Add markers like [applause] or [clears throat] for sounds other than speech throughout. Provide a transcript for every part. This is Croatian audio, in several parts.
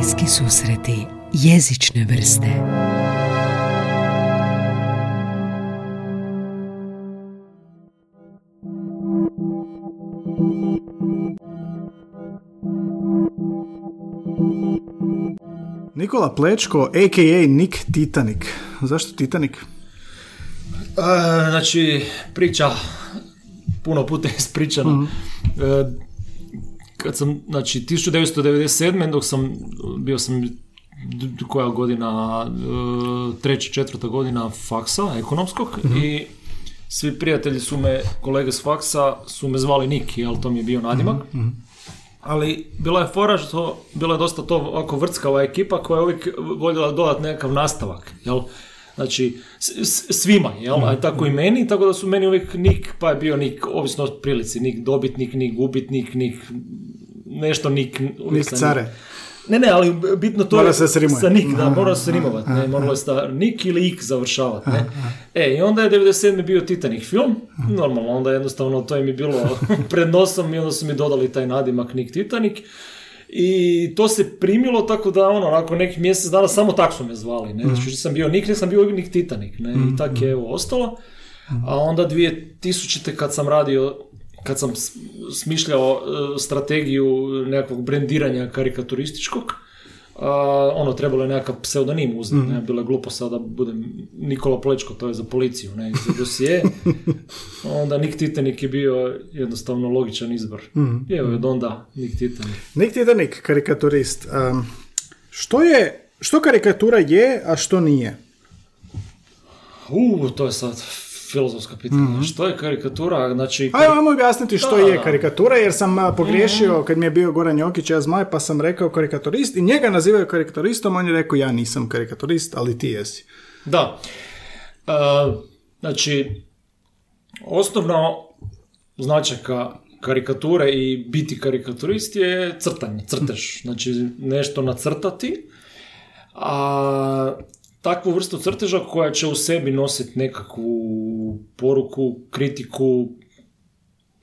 Bliski susreti jezične vrste Nikola Plečko, a.k.a. Nick Titanic. Zašto Titanic? E, znači, priča puno puta je ispričana. Mhm. E, kad sam, znači, 1997. dok sam, bio sam koja godina, e, treća, četvrta godina faksa, ekonomskog, Mhm. i svi prijatelji su me, kolege s faksa, su me zvali Niki, jel to mi je bio nadimak. Mhm, Ali bila je fora što, bila je dosta to ovako vrckava ekipa koja je uvijek voljela dodati nekakav nastavak, jel? Znači, svima, jel? A tako i meni, tako da su meni uvijek nik, pa je bio nik, ovisno o prilici, nik dobitnik, nik gubitnik, nik nešto nik... Nik care. Ne, ne, ali bitno to Mora je se sa nik, da, mora se rimovat, ne, moralo je sta nik ili ik završavat, ne. E, i onda je 97. bio Titanic film, normalno, onda jednostavno to je bilo [laughs] pred nosom i onda su mi dodali taj nadimak Nik Titanic. I to se primilo tako da ono, nakon nekih mjesec dana samo tak su me zvali, ne, znači nisam bio Nik, nisam bio Nik Titanic, ne, i tak je evo ostalo. A onda 2000. kad sam radio, kad sam smišljao e, strategiju nekakvog brendiranja karikaturističkog, a, ono, trebalo je nekakav pseudonim uzeti, ne, bilo je glupo sada budem Nikola Plečko, to je za policiju, ne, za dosije. [laughs] onda Nik Titanic je bio jednostavno logičan izbor. I evo je od onda Nik Titanic. Nick Titanic, karikaturist. Um, što je, što karikatura je, a što nije? U, to je sad filozofska pitanja. Što je karikatura? Znači, Ajmo, ajmo objasniti što Da, je da. karikatura, jer sam pogriješio kad mi je bio Goran Jokić, ja zmaj, pa sam rekao karikaturist i njega nazivaju karikaturistom, on je rekao ja nisam karikaturist, ali ti jesi. Da. E, znači, osnovna značajka karikature i biti karikaturist je crtanje, crtež. Znači, nešto nacrtati, a takvu vrstu crteža koja će u sebi nositi nekakvu poruku, kritiku,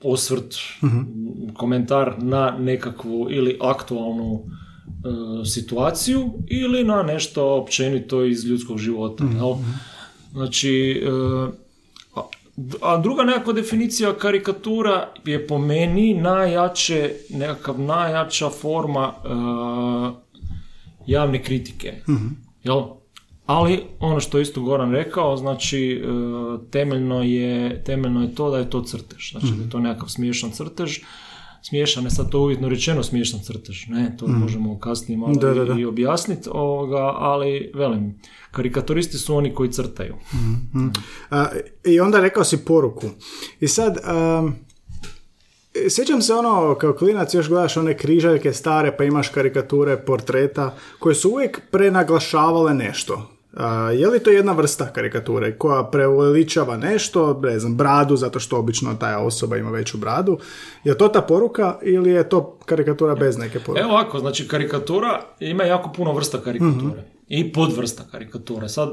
osvrt, komentar na nekakvu ili aktualnu e, situaciju ili na nešto općenito iz ljudskog života. Jel? Znači, e, a, druga nekakva definicija karikatura je po meni najjače, nekakav najjača forma e, javne kritike. Jel? Ali ono što je isto Goran rekao, znači e, temeljno je, temeljno je to da je to crtež. Znači da je to nekakav smiješan crtež. Smiješan je sad to uvjetno rečeno smiješan crtež, ne, to možemo kasnije malo Da, da, i- da. i objasniti, ovoga, ali velim, karikaturisti su oni koji crtaju. A, I onda rekao si poruku. I sad, um, sjećam se ono, kao klinac još gledaš one križaljke stare, pa imaš karikature, portreta, koje su uvijek prenaglašavale nešto. A, je li to jedna vrsta karikature koja preuveličava nešto, ne znam, bradu, zato što obično ta osoba ima veću bradu? Je to ta poruka ili je to karikatura bez neke poruke? Evo ovako, znači karikatura ima jako puno vrsta karikature. I podvrsta karikature. Sad,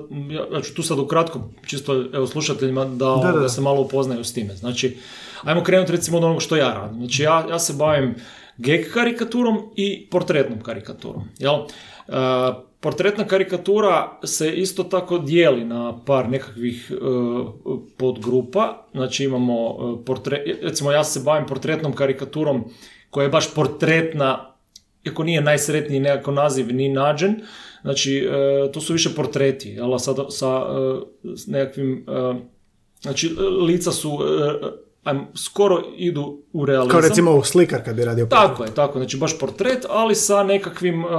ja, ću tu sad ukratko, čisto evo slušateljima da, Da, da, da. da se malo upoznaju s time. Znači, ajmo krenuti recimo od onog što ja radim. Znači, ja, ja se bavim gek karikaturom i portretnom karikaturom. Jel? E, portretna karikatura se isto tako dijeli na par nekakvih e, podgrupa. Znači imamo e, portre, recimo ja se bavim portretnom karikaturom koja je baš portretna iako nije najsretniji nekako naziv ni nađen, znači e, to su više portreti, jel, sa e, s nekakvim, e, znači lica su, ajmo, skoro idu u realizam. Kao recimo slikar kad bi radio Tako je, tako, znači baš portret, ali sa nekakvim uh,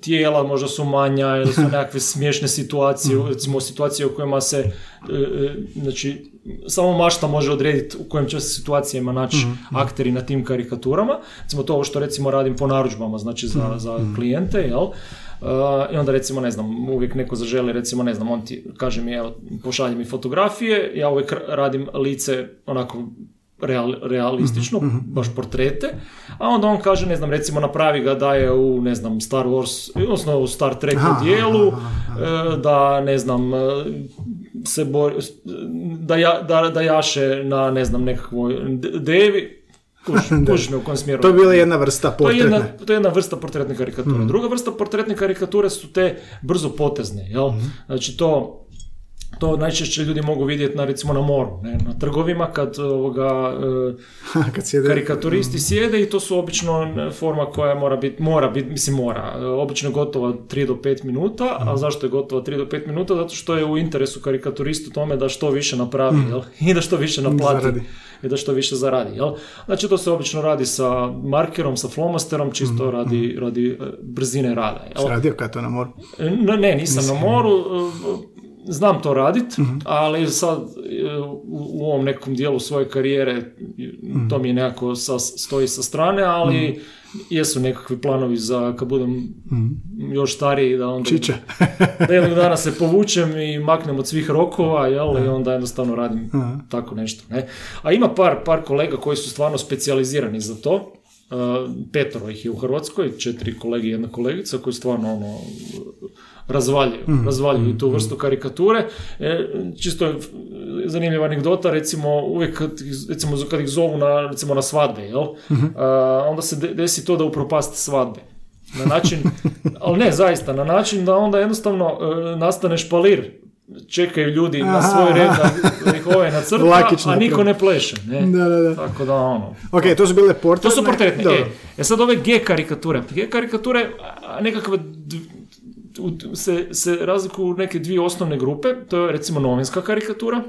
tijela, možda su manja ili su [laughs] nekakve smiješne situacije, recimo situacije u kojima se, e, e, znači, samo mašta može odrediti u kojim će se situacijama naći akteri na tim karikaturama. Recimo to ovo što recimo radim po narudžbama, znači za, za klijente, jel? Uh, I onda recimo, ne znam, uvijek neko zaželi, recimo, ne znam, on ti kaže mi, evo, pošalje mi fotografije, ja uvijek radim lice onako real, realistično, baš portrete, a onda on kaže, ne znam, recimo napravi ga da je u, ne znam, Star Wars, odnosno u Star Trek dijelu, e, da, ne znam, e, se bori, da, ja, da, da jaše na, ne znam, nekakvoj devi, Me [laughs] u kojem smjeru. To je bila jedna vrsta To je jedna, portretne. to je jedna vrsta portretne karikature. Druga vrsta portretne karikature su te brzo potezne, jel? Znači to to najčešće ljudi mogu vidjeti na recimo na moru, ne? na trgovima kad ovoga [laughs] e, Kad sjede... karikaturisti sjede i to su obično forma koja mora biti, mora biti, mislim mora, obično gotova 3 do 5 minuta, a zašto je gotova 3 do 5 minuta? Zato što je u interesu karikaturistu tome da što više napravi, jel? [laughs] I da što više naplati. Zaradi. I da što više zaradi, jel? Znači to se obično radi sa markerom, sa flomasterom, čisto radi, radi e, brzine rada, jel? Si radio kad to na moru? Ne, ne, nisam na moru, znam to radit, ali sad e, u, u ovom nekom dijelu svoje karijere to mi je nekako sa, stoji sa strane, ali jesu nekakvi planovi za kad budem još stariji da onda Čiče. [laughs] da jednog dana se povučem i maknem od svih rokova, jel, i onda jednostavno radim tako nešto. Ne? A ima par, par kolega koji su stvarno specijalizirani za to. Uh, petoro ih je u Hrvatskoj, četiri kolege i jedna kolegica koji stvarno ono, razvaljuju, razvaljuju tu vrstu karikature. E, čisto je zanimljiva anegdota, recimo uvijek kad, recimo, kad ih zovu na, recimo, na svadbe, jel? A, onda se de- desi to da upropaste svadbe. Na način, ali ne zaista, na način da onda jednostavno e, nastane špalir. Čekaju ljudi na svoj red da, ih ovaj nacrta, Lakić a niko ne pleše. Ne? Da, da, da. Tako da ono. Ok, to su bile portretne. To su portretne. E, e sad ove G karikature. G karikature nekakve u- se, se razlikuju neke dvije osnovne grupe. To je recimo novinska karikatura.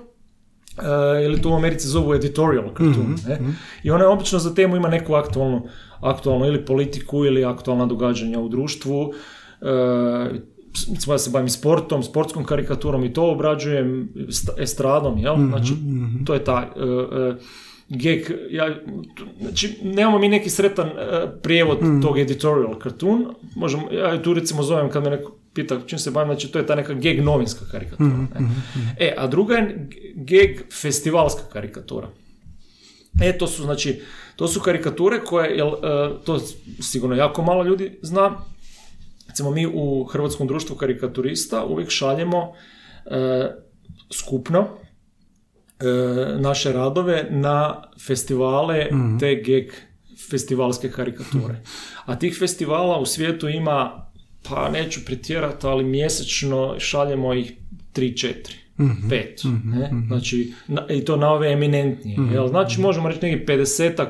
E, ili to u Americi zovu editorial cartoon. ne? I ona obično za temu ima neku aktualnu, aktualnu ili politiku ili aktualna događanja u društvu. Recimo ja se bavim sportom, sportskom karikaturom i to obrađujem st- estradom, jel? Znači, to je ta e, gag, ja, znači, nemamo mi neki sretan e, prijevod tog editorial cartoon, možemo, ja tu recimo zovem kad me neko pita čim se bavim, znači to je ta neka gag novinska karikatura. ne? E, a druga je gag festivalska karikatura. E, to su, znači, to su karikature koje, jel, e, to sigurno jako malo ljudi zna, recimo mi u Hrvatskom društvu karikaturista uvijek šaljemo e, skupno naše radove na festivale te gag festivalske karikature. A tih festivala u svijetu ima, pa neću pretjerati, ali mjesečno šaljemo ih 3-4. Pet, ne? Znači, na- i to na ove eminentnije. Jel? Znači, možemo reći neki 50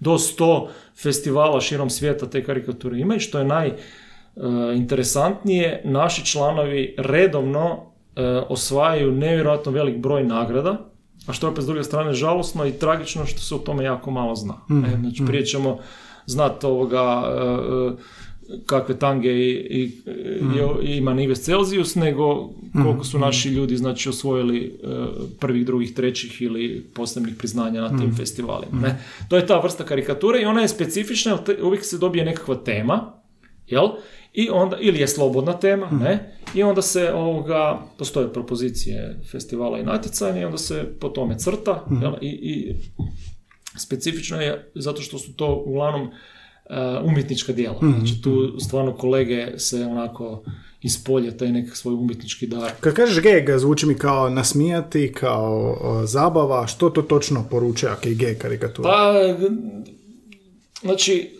do 100 festivala širom svijeta te karikature imaju, što je najinteresantnije, naši članovi redovno e, osvajaju nevjerojatno velik broj nagrada, a što je opet s druge strane žalosno i tragično što se o tome jako malo zna. E, znači, prije ćemo znati ovoga e, e, kakve tange i, i, i ima Nives Celsius, nego koliko su naši ljudi znači osvojili e, prvih, drugih, trećih ili posebnih priznanja na tim festivalima. Ne? To je ta vrsta karikature i ona je specifična, uvijek se dobije nekakva tema, jel? I onda, ili je slobodna tema, ne? I onda se ovoga, postoje propozicije festivala i natjecanja i onda se po tome crta, jel? I, i specifično je zato što su to uglavnom uh, umjetnička djela. Znači tu stvarno kolege se onako ispolje taj neki svoj umjetnički dar. Kad kažeš gag, zvuči mi kao nasmijati, kao o, zabava, što to točno poručuje ako je gag karikatura? Pa, znači,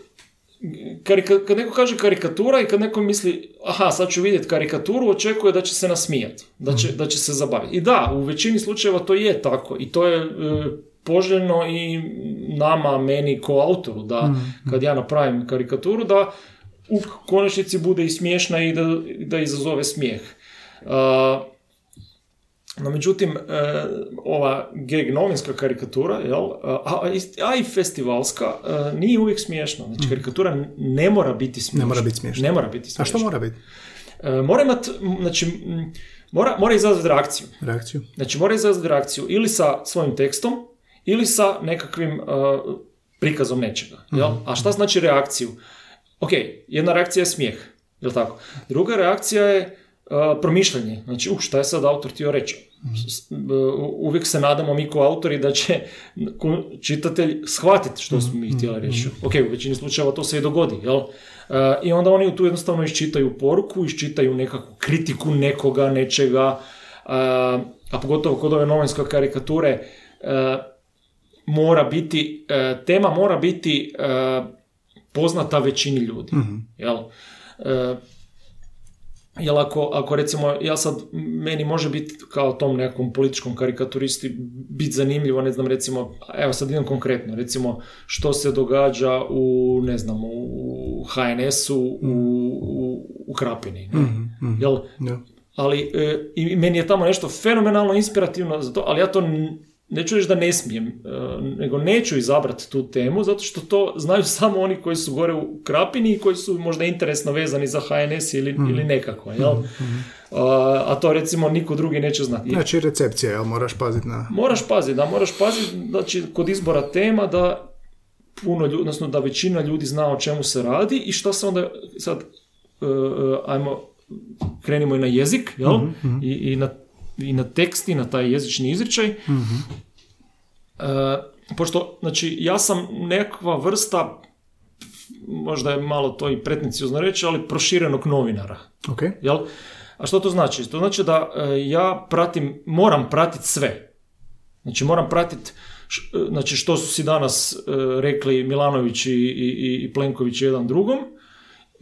karika, kad neko kaže karikatura i kad neko misli, aha, sad ću vidjeti karikaturu, očekuje da će se nasmijati, da će, da će se zabaviti. I da, u većini slučajeva to je tako i to je e, poželjno i nama, meni ko autoru, da kad ja napravim karikaturu, da u konačnici bude i smiješna i da, da izazove smijeh. A, no međutim, e, ova gag novinska karikatura, jel, a, a, a i festivalska, e, nije uvijek smiješna. Znači, karikatura ne mora biti smiješna. Ne mora biti smiješna. Ne mora biti smiješna. A što mora biti? E, mora imat, znači, mora, mora izazvati reakciju. Reakciju? Znači, mora izazvati reakciju ili sa svojim tekstom, ili sa nekakvim e, prikazom nečega. Jel? A šta znači reakciju? Ok, jedna reakcija je smijeh, jel tako? Druga reakcija je e, promišljanje. Znači, uh, šta je sad autor htio reći? S- u- Uvijek se nadamo mi kao autori da će ko- čitatelj shvatiti što smo mi htjeli reći. Ok, u većini slučajeva to se i dogodi, jel? E, I onda oni tu jednostavno iščitaju poruku, iščitaju nekakvu kritiku nekoga, nečega, a, pogotovo kod ove novinske karikature, e, mora biti, e, tema mora biti e, poznata većini ljudi. Jel? Jel ako, ako recimo, ja sad, meni može biti kao tom nekom političkom karikaturisti biti zanimljivo, ne znam, recimo, evo sad idem konkretno, recimo, što se događa u, ne znam, u HNS-u, u, u, u Krapini, ne? Jel? Da. ali e, i meni je tamo nešto fenomenalno inspirativno za to, ali ja to n- neću reći da ne smijem, e, nego neću izabrati tu temu, zato što to znaju samo oni koji su gore u Krapini i koji su možda interesno vezani za HNS ili, ili nekako, jel? A, a to recimo niko drugi neće znati. Znači recepcija, jel moraš paziti na... Moraš paziti, da moraš paziti, znači kod izbora tema da puno ljudi, odnosno da većina ljudi zna o čemu se radi i šta se onda sad, e, e, ajmo, krenimo i na jezik, jel? I, i, na, I na tekst i na taj jezični izričaj. E, pošto, znači, ja sam nekakva vrsta, možda je malo to i pretniciozno reći, ali proširenog novinara. Ok, Jel? A što to znači? To znači da e, ja pratim, moram pratiti sve. Znači moram pratiti znači što su si danas e, rekli Milanović i, i, i Plenković jedan drugom.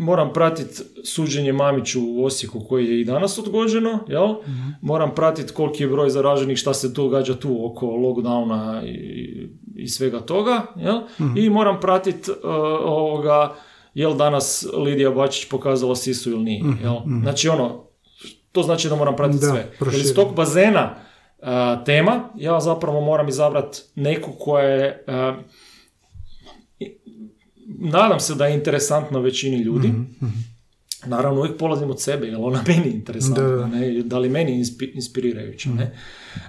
Moram pratiti suđenje Mamiću u Osijeku koji je i danas odgođeno, jel? Moram pratiti koliki je broj zaraženih, šta se događa tu oko lockdowna i, i svega toga, jel? I moram pratiti e, ovoga, jel danas Lidija Bačić pokazala sisu ili nije, jel? Znači ono, to znači da moram pratiti sve. Jer iz tog bazena a, tema, ja zapravo moram izabrati neku koja je, i- nadam se da je interesantna većini ljudi. Mhm, Naravno, uvijek polazim od sebe, je li ona [laughs] meni interesantna, Da, da. ne? da li meni inspi- inspirirajuća. Ne?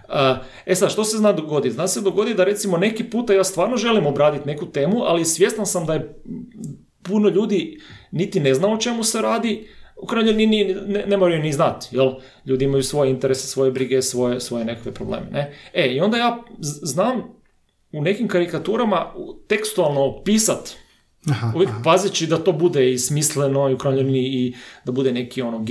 A, e sad, što se zna dogoditi? Zna se dogoditi da recimo neki puta ja stvarno želim obraditi neku temu, ali svjestan sam da je puno ljudi niti ne zna o čemu se radi, u krajnjoj liniji ne, ne moraju ni znati, jel? Ljudi imaju svoje interese, svoje brige, svoje, svoje nekakve probleme, ne? E, i onda ja znam u nekim karikaturama tekstualno opisat Aha, uvijek pazeći da to bude i smisleno i u krajnjoj liniji i da bude neki ono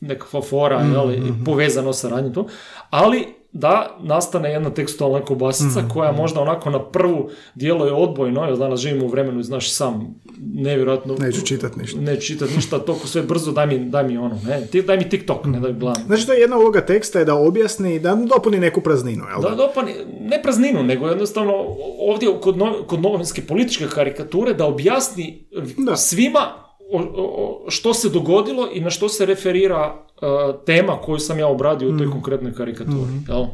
nekakva fora jel, i povezano sa radnjom tu, ali da nastane jedna tekstualna kobasica koja možda onako na prvu djeluje odbojno, jer danas živimo u vremenu, znaš sam, nevjerojatno... Neću čitat ništa. Neću čitat ništa, toliko sve brzo, daj mi, daj mi ono, ne, daj mi TikTok, ne da gledam. Znači to je jedna uloga teksta je da objasni, da dopuni neku prazninu, jel Da, da? dopani, ne prazninu, nego jednostavno ovdje kod, no, kod novinske političke karikature da objasni Da. svima o, o- što se dogodilo i na što se referira uh, tema koju sam ja obradio u toj konkretnoj karikaturi. Jel?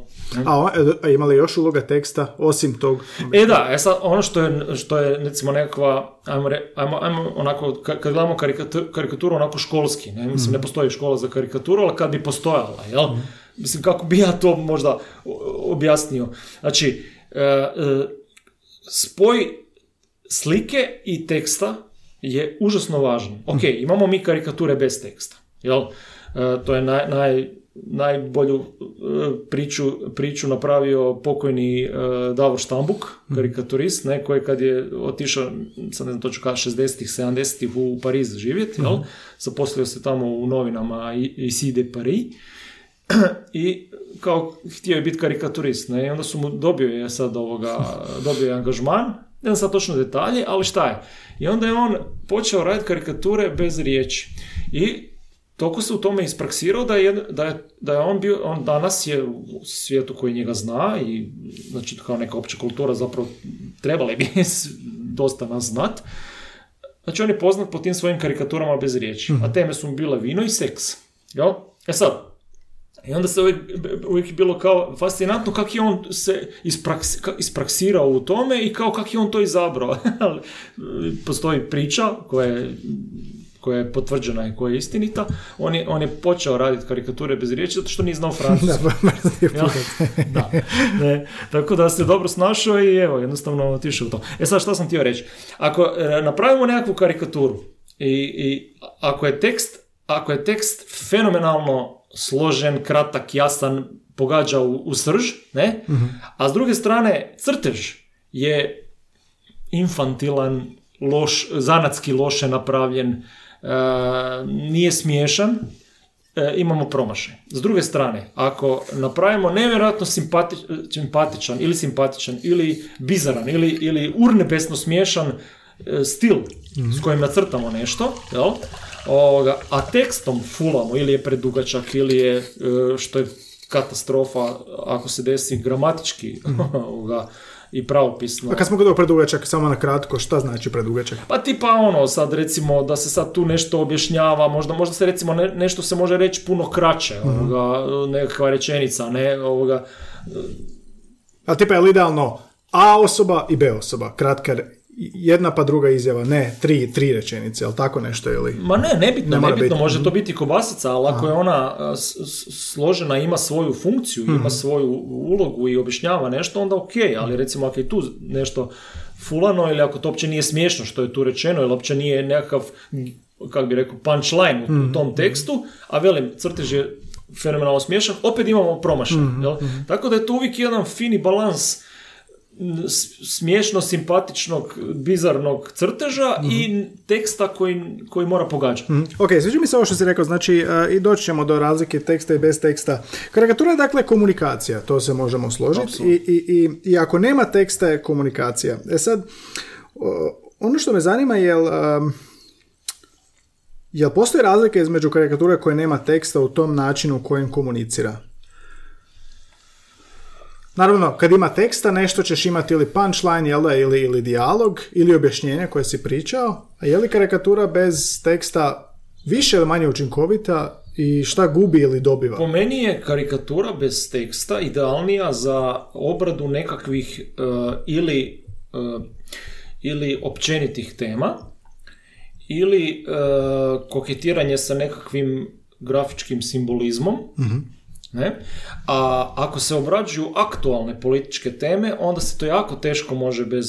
A, o- a ima li još uloga teksta osim tog? E da, e sad ono što je, što je recimo nekakva, ajmo, re, ajmo, ajmo onako, ka- kad gledamo karikatu- karikaturu onako školski, ne, mislim ne postoji škola za karikaturu, ali kad bi postojala, jel? Mislim kako bi ja to možda objasnio. Znači, e, e, spoj slike i teksta je užasno važan. Ok, imamo mi karikature bez teksta, jel? E, to je naj, naj, najbolju e, priču, priču napravio pokojni e, Davor Štambuk, karikaturist, ne, koji kad je otišao, sad ne znam točno kada, 60-ih, 70-ih u Pariz živjeti, jel? Zaposlio se tamo u novinama i- de Paris [clears throat] i kao htio je biti karikaturist, ne, i onda su mu dobio je sad ovoga, dobio je angažman, ne znam sad točno detalje, ali šta je. I onda je on počeo raditi karikature bez riječi. I toliko se u tome ispraksirao da je, da je, da je on bio, on danas je u svijetu koji njega zna i znači kao neka opća kultura zapravo trebali bi dosta nas znat. Znači on je poznat po tim svojim karikaturama bez riječi, a teme su mu bile vino i seks. Jel? E sad, i onda se uvijek, uvijek je bilo kao fascinantno kako je on se ispraks, ispraksirao u tome i kao kako je on to izabrao. [laughs] Postoji priča koja je, koja je potvrđena i koja je istinita. On je, on je počeo raditi karikature bez riječi zato što nije znao [laughs] francuski. Jel? da. Ne, [laughs] tako da se dobro snašao i evo, jednostavno otišao u to. E sad šta sam htio reći? Ako e, napravimo nekakvu karikaturu i, i ako je tekst ako je tekst fenomenalno složen, kratak, jasan, pogađa u, u srž, ne? A s druge strane, crtež je infantilan, loš, zanatski loše napravljen, e, nije smiješan, e, imamo promašaj. S druge strane, ako napravimo nevjerojatno simpati, simpatičan ili simpatičan ili bizaran ili, ili urnebesno smiješan e, stil s kojim nacrtamo nešto, jel? Ovoga, a tekstom fulamo ili je predugačak ili je, e, što je katastrofa ako se desi gramatički [laughs] ovoga, i pravopisno. A kad smo kod predugačak, samo na kratko, šta znači predugačak? Pa tipa ono, sad recimo da se sad tu nešto objašnjava, možda, možda se recimo ne, nešto se može reći puno kraće, ovoga, nekakva rečenica, ne, ovoga, A tipa je li idealno A osoba i B osoba, kratka jedna pa druga izjava, ne, tri, tri rečenice, jel tako nešto ili? Ma ne, nebitno, Ne nebitno, biti. može to biti kobasica, ali ako je ona a, s- s- složena, ima svoju funkciju, Mhm. ima svoju ulogu i objašnjava nešto, onda ok, ali recimo ako je tu nešto fulano ili ako to uopće nije smiješno što je tu rečeno ili uopće nije nekakav, kako bi rekao, punchline u- Mhm. u tom tekstu, a velim, crtež je fenomenalno smiješan, opet imamo promašaj. Mhm, jel? Tako da je to uvijek jedan fini balans smiješno simpatičnog, bizarnog crteža i teksta koji, koji mora pogađati. Mhm. Ok, sviđa mi se ovo što si rekao, znači e, i doći ćemo do razlike teksta i bez teksta. Karikatura je dakle komunikacija, to se možemo složiti I, i, i, i ako nema teksta je komunikacija. E sad, o, ono što me zanima je um, jel postoji razlika između karikature koje nema teksta u tom načinu u kojem komunicira? Naravno, kad ima teksta, nešto ćeš imati ili punchline, jel da, ili, ili dijalog, ili objašnjenje koje si pričao, a je li karikatura bez teksta više ili manje učinkovita i šta gubi ili dobiva? Po meni je karikatura bez teksta idealnija za obradu nekakvih e, ili, e, ili općenitih tema ili e, koketiranje sa nekakvim grafičkim simbolizmom. Ne? A ako se obrađuju aktualne političke teme, onda se to jako teško može bez,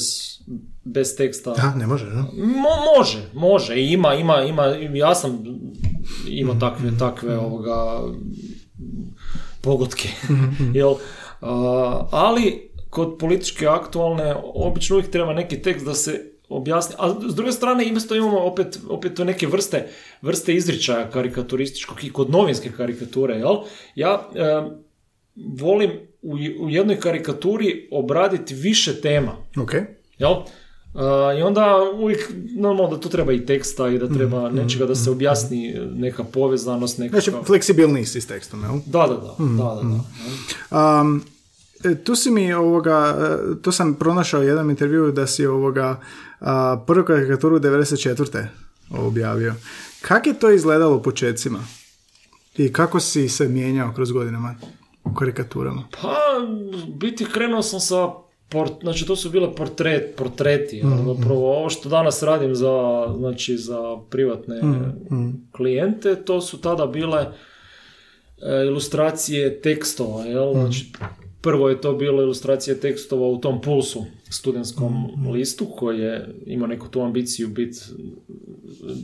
bez teksta A, ne može, ne? Mo- može, može. I ima, ima, ima, ja sam imao takve, takve ovoga pogodke. [laughs] Jel? A, ali kod političke aktualne obično uvijek treba neki tekst da se objasni. A s druge strane isto imamo opet, opet to neke vrste, vrste izričaja karikaturističkog i kod novinske karikature. Jel? Ja e, volim u, u jednoj karikaturi obraditi više tema. Ok. Jel? Uh, I onda uvijek normalno da tu treba i teksta i da treba nečega da se objasni neka povezanost, neka... Znači, fleksibilniji si s tekstom, jel? Da, da, da, da, da, da. Um, e, tu si mi ovoga, e, tu sam pronašao jedan intervju da si ovoga a, prvu karikaturu 94. objavio. Kak je to izgledalo u početcima? I kako si se mijenjao kroz godinama u karikaturama? Pa, biti krenuo sam sa port, znači to su bile portret, portreti, jel? zapravo ovo što danas radim za, znači, za privatne klijente, to su tada bile e, ilustracije tekstova, jel? Znači, prvo je to bilo ilustracije tekstova u tom Pulsu, studentskom listu, koji je imao neku tu ambiciju biti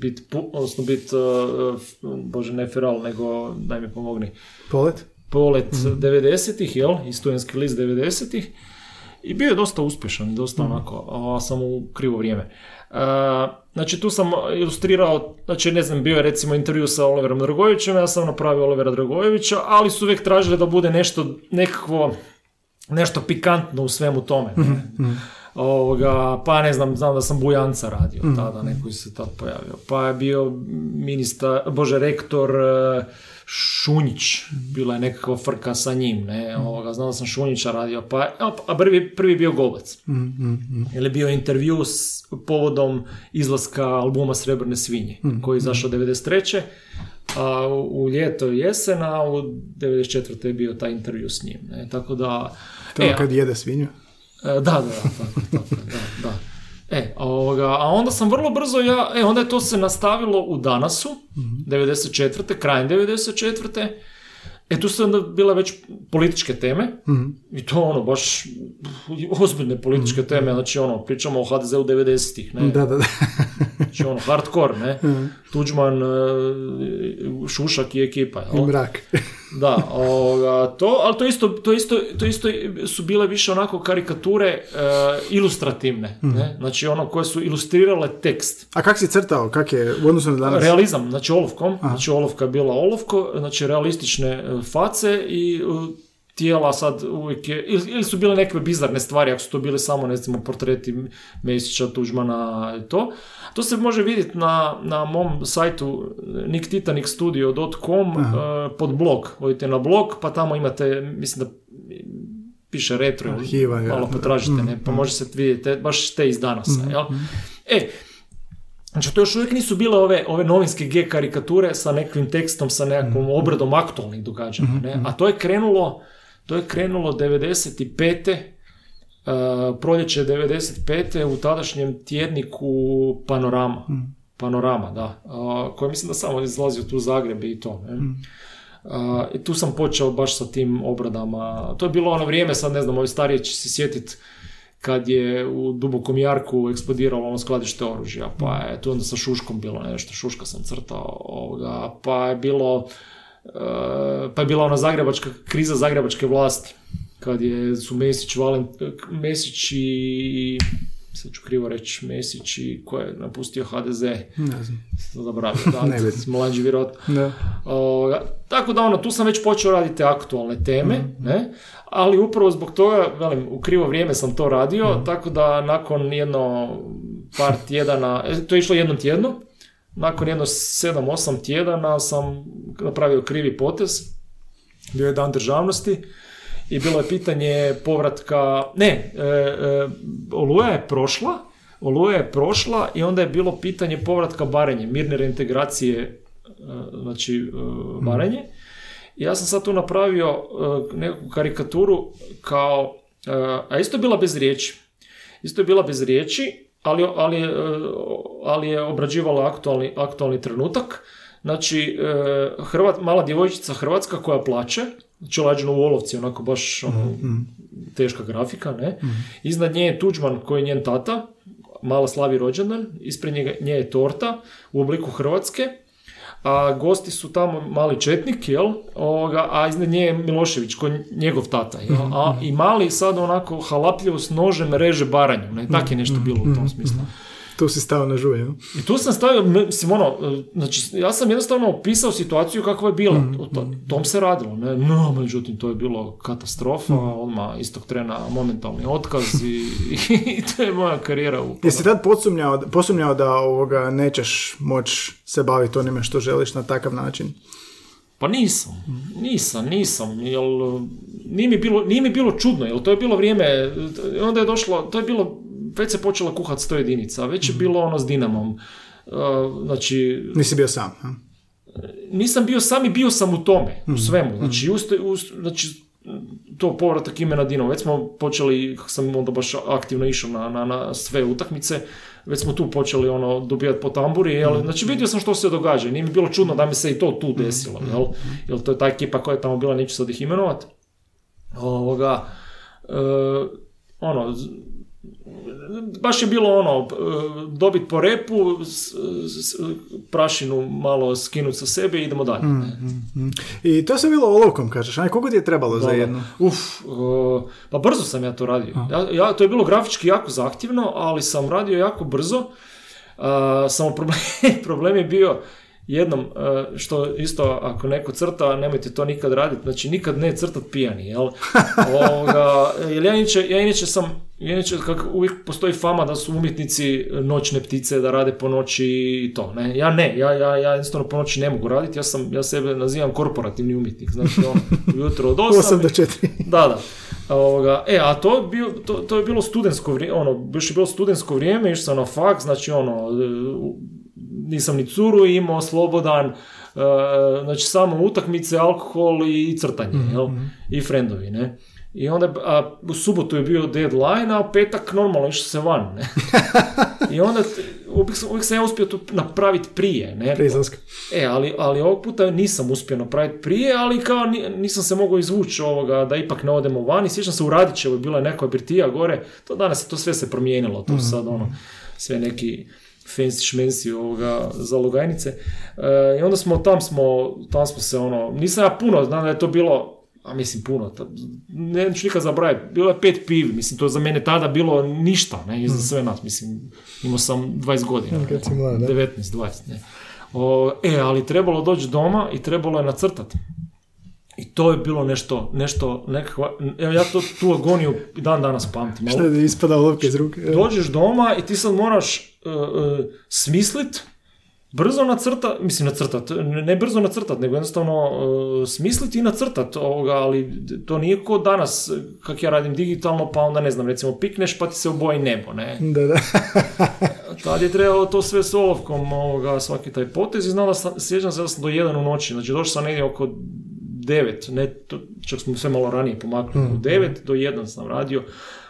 bit, odnosno bit, uh, bože ne feral, nego daj mi pomogni, Polet? polet 90-ih, jel, i studentski list 90-ih. I bio je dosta uspješan, dosta onako, a sam u krivo vrijeme. A, znači tu sam ilustrirao, znači ne znam, bio je recimo intervju sa Oliverom Dragojevićem, ja sam napravio Olivera Dragojevića, ali su uvijek tražili da bude nešto, nekakvo, nešto pikantno u svemu tome. ne. Ovoga, pa ne znam, znam da sam Bujanca radio tada, neko se tad pojavio. Pa je bio ministar, bože, rektor e, Šunjić, bila je nekakva frka sa njim, ne, ovoga, znam da sam Šunjića radio, pa, a prvi, prvi bio Gobac. Ili bio intervju s povodom izlaska albuma Srebrne svinje, koji je izašao 93. A u ljeto i jesen, a u 94. je bio taj intervju s njim. Ne? Tako da... To je e, kad jede svinju? E, Da, da, da, tako, tako, da, da. E, ovoga, a onda sam vrlo brzo ja, e, onda je to se nastavilo u Danasu, 94. krajem 94. E, tu su onda bile već političke teme, i to ono, baš ozbiljne političke teme, znači ono, pričamo o HDZ-u 90-ih, ne, Da, da, da. znači ono, hardcore, ne, Tuđman, e, Šušak i ekipa, I jel? mrak. Da, ovoga, to, ali to isto, to, isto, to isto su bile više onako karikature e, ilustrativne, ne? znači ono koje su ilustrirale tekst. A kak si crtao? Kak je u odnosu na danas? Realizam, znači olovkom, znači olovka je bila olovko, znači realistične e, face i e, tijela sad uvijek je, ili, ili su bile neke bizarne stvari, ako su to bili samo, ne znam, portreti Mesića, Tuđmana i to. To se može vidjeti na, na mom sajtu nicktitanicstudio.com uh, pod blog. Odite na blog, pa tamo imate, mislim da piše retro, Arhiva, ja. malo potražite, ne, pa može se vidjeti, baš te iz danasa, jel? E, Znači, to još uvijek nisu bile ove, ove novinske G karikature sa nekakvim tekstom, sa nekakvom obradom aktualnih događanja. Ne? A to je krenulo, to je krenulo 95. Uh, proljeće 95. u tadašnjem tjedniku Panorama. Panorama, da. Uh, koji mislim da samo izlazio tu Zagreb i to. Ne? Uh, I tu sam počeo baš sa tim obradama. To je bilo ono vrijeme, sad ne znam, ovi stariji će se sjetiti kad je u dubokom jarku eksplodiralo ono skladište oružja, pa je tu onda sa Šuškom bilo nešto, Šuška sam crtao, ovoga, pa je bilo pa je bila ona zagrebačka, kriza zagrebačke vlasti, kad je, su Mesić, Valen, Mesić i sad ću krivo reći, Mesić i ko je napustio HDZ, Ne znam. zaboravio, da, [laughs] Ne mlađi vjerojatno. Da. Ovoga, tako da ono, tu sam već počeo raditi aktualne teme, ne? ali upravo zbog toga, velim, u krivo vrijeme sam to radio, tako da nakon jedno par tjedana, e, to je išlo jednom tjedno, nakon jedno 7-8 tjedana sam napravio krivi potez, bio je dan državnosti i bilo je pitanje povratka, ne, e, e, Oluja je prošla, Oluja je prošla i onda je bilo pitanje povratka Barenje, mirne reintegracije e, znači e, Barenje. I ja sam sad tu napravio e, neku karikaturu kao, e, a isto je bila bez riječi. Isto je bila bez riječi, ali, ali, je, e, ali je obrađivala aktualni, aktualni trenutak. Znači, e, Hrvat, mala djevojčica Hrvatska koja plače, znači lađeno u olovci, onako baš ono, teška grafika, ne? Iznad nje je Tuđman koji je njen tata, mala slavi rođendan, ispred njega, nje je torta u obliku Hrvatske, a gosti su tamo mali četnik, jel? Ovoga, a iznad nje je Milošević, koji je njegov tata, jel? A i mali sad onako halapljivo s nožem reže baranju, ne? Tak je nešto bilo u tom smislu. Tu si stao na žuje. no? I tu sam stavio, mislim, ono, e, znači, ja sam jednostavno opisao situaciju kakva je bila. O to- tom se radilo, ne? No, međutim, to je bilo katastrofa, odmah istog trena momentalni otkaz [laughs] i, i to je moja karijera u... Jesi tad posumnjao, posumnjao da ovoga nećeš moći se baviti onime što želiš na takav način? Pa nisam, nisam, nisam, jel, nije mi bilo, nije mi bilo čudno, jel, to je bilo vrijeme, onda je došlo, to je bilo, već se počela kuhat sto jedinica, već je bilo ono s Dinamom, Uh, znači, Nisi bio sam. ha? nisam bio sam i bio sam u tome, u svemu. Znači, uste, us- znači to povratak imena Dinamo. Već smo počeli, kako sam onda baš aktivno išao na, na, na sve utakmice, već smo tu počeli ono dobijati po tamburi, jel? znači vidio sam što se događa nije mi bilo čudno da mi se i to tu desilo, jel? Jer to je ta ekipa koja je tamo bila, neću sad ih imenovat. Ovoga, e, ono, baš je bilo ono, e, dobit po repu, s- s- prašinu malo skinuti sa sebe i idemo dalje. ne. I to se bilo olovkom, kažeš. Aj, koliko ti je trebalo za Da, da. jednu? Uf, uh, pa brzo sam ja to radio. Ja, ja, to je bilo grafički jako zahtjevno, ali sam radio jako brzo. Uh, samo problem, [laughs] problem je bio jednom, uh, što isto ako neko crta, nemojte to nikad raditi, znači nikad ne crtat pijani, jel? [laughs] Ovoga, jer ja inače, ja inače sam, ja inače kako uvijek postoji fama da su umjetnici noćne ptice, da rade po noći i to, ne? Ja ne, ja, ja, ja jednostavno po noći ne mogu raditi, ja sam, ja sebe nazivam korporativni umjetnik, znači ono, [laughs] ujutro od 8, 8 do 4. [laughs] da, da. Ovoga, e, a to, bio, to, to je bilo studentsko vrijeme, ono, baš je bilo studentsko vrijeme, išao sam na faks, znači ono, e, nisam ni curu imao, slobodan, e, znači samo utakmice, alkohol i crtanje, jel? I frendovi, ne? I onda, a, u subotu je bio deadline, a u petak normalno išao se van, ne? [laughs] I onda, uvijek, sam- uvijek sam ja uspio to napraviti prije, ne? Prije. E, ali, ali ovog puta nisam uspio napraviti prije, ali kao ni- nisam se mogao izvući ovoga da ipak ne odemo van i sjećam se u Radićevoj bila je neka birtija gore, to danas je to sve se promijenilo, to su sad ono sve neki fancy šmensi ovoga za logajnice. E, I onda smo, tam smo, tam smo se ono, nisam ja puno, znam da je to bilo, a mislim puno, ta, neću nikad zaboraviti, bilo je pet pivi, mislim to za mene tada bilo ništa, ne, i za sve nas, mislim, imao sam 20 godina, da. 19, 20, ne. O, e, ali trebalo doći doma i trebalo je nacrtati. I to je bilo nešto, nešto, nekakva, evo ja to, tu agoniju dan danas pamtim. Šta je ispada lopke iz ruke? Dođeš doma i ti sad moraš uh, uh, smislit, brzo nacrtat, mislim nacrtat, ne brzo nacrtat, nego jednostavno uh, smislit i nacrtat ovoga, ali to nije ko danas, kak ja radim digitalno, pa onda ne znam, recimo pikneš pa ti se oboji nebo, ne. Da, da. [laughs] Tad je trebalo to sve s olovkom, ovoga, svaki taj potez i znam da sam, sjećam se da sam do jedan u noći, znači došao sam negdje oko devet, ne, to, čak smo sve malo ranije pomaknuli, u devet do jedan sam radio,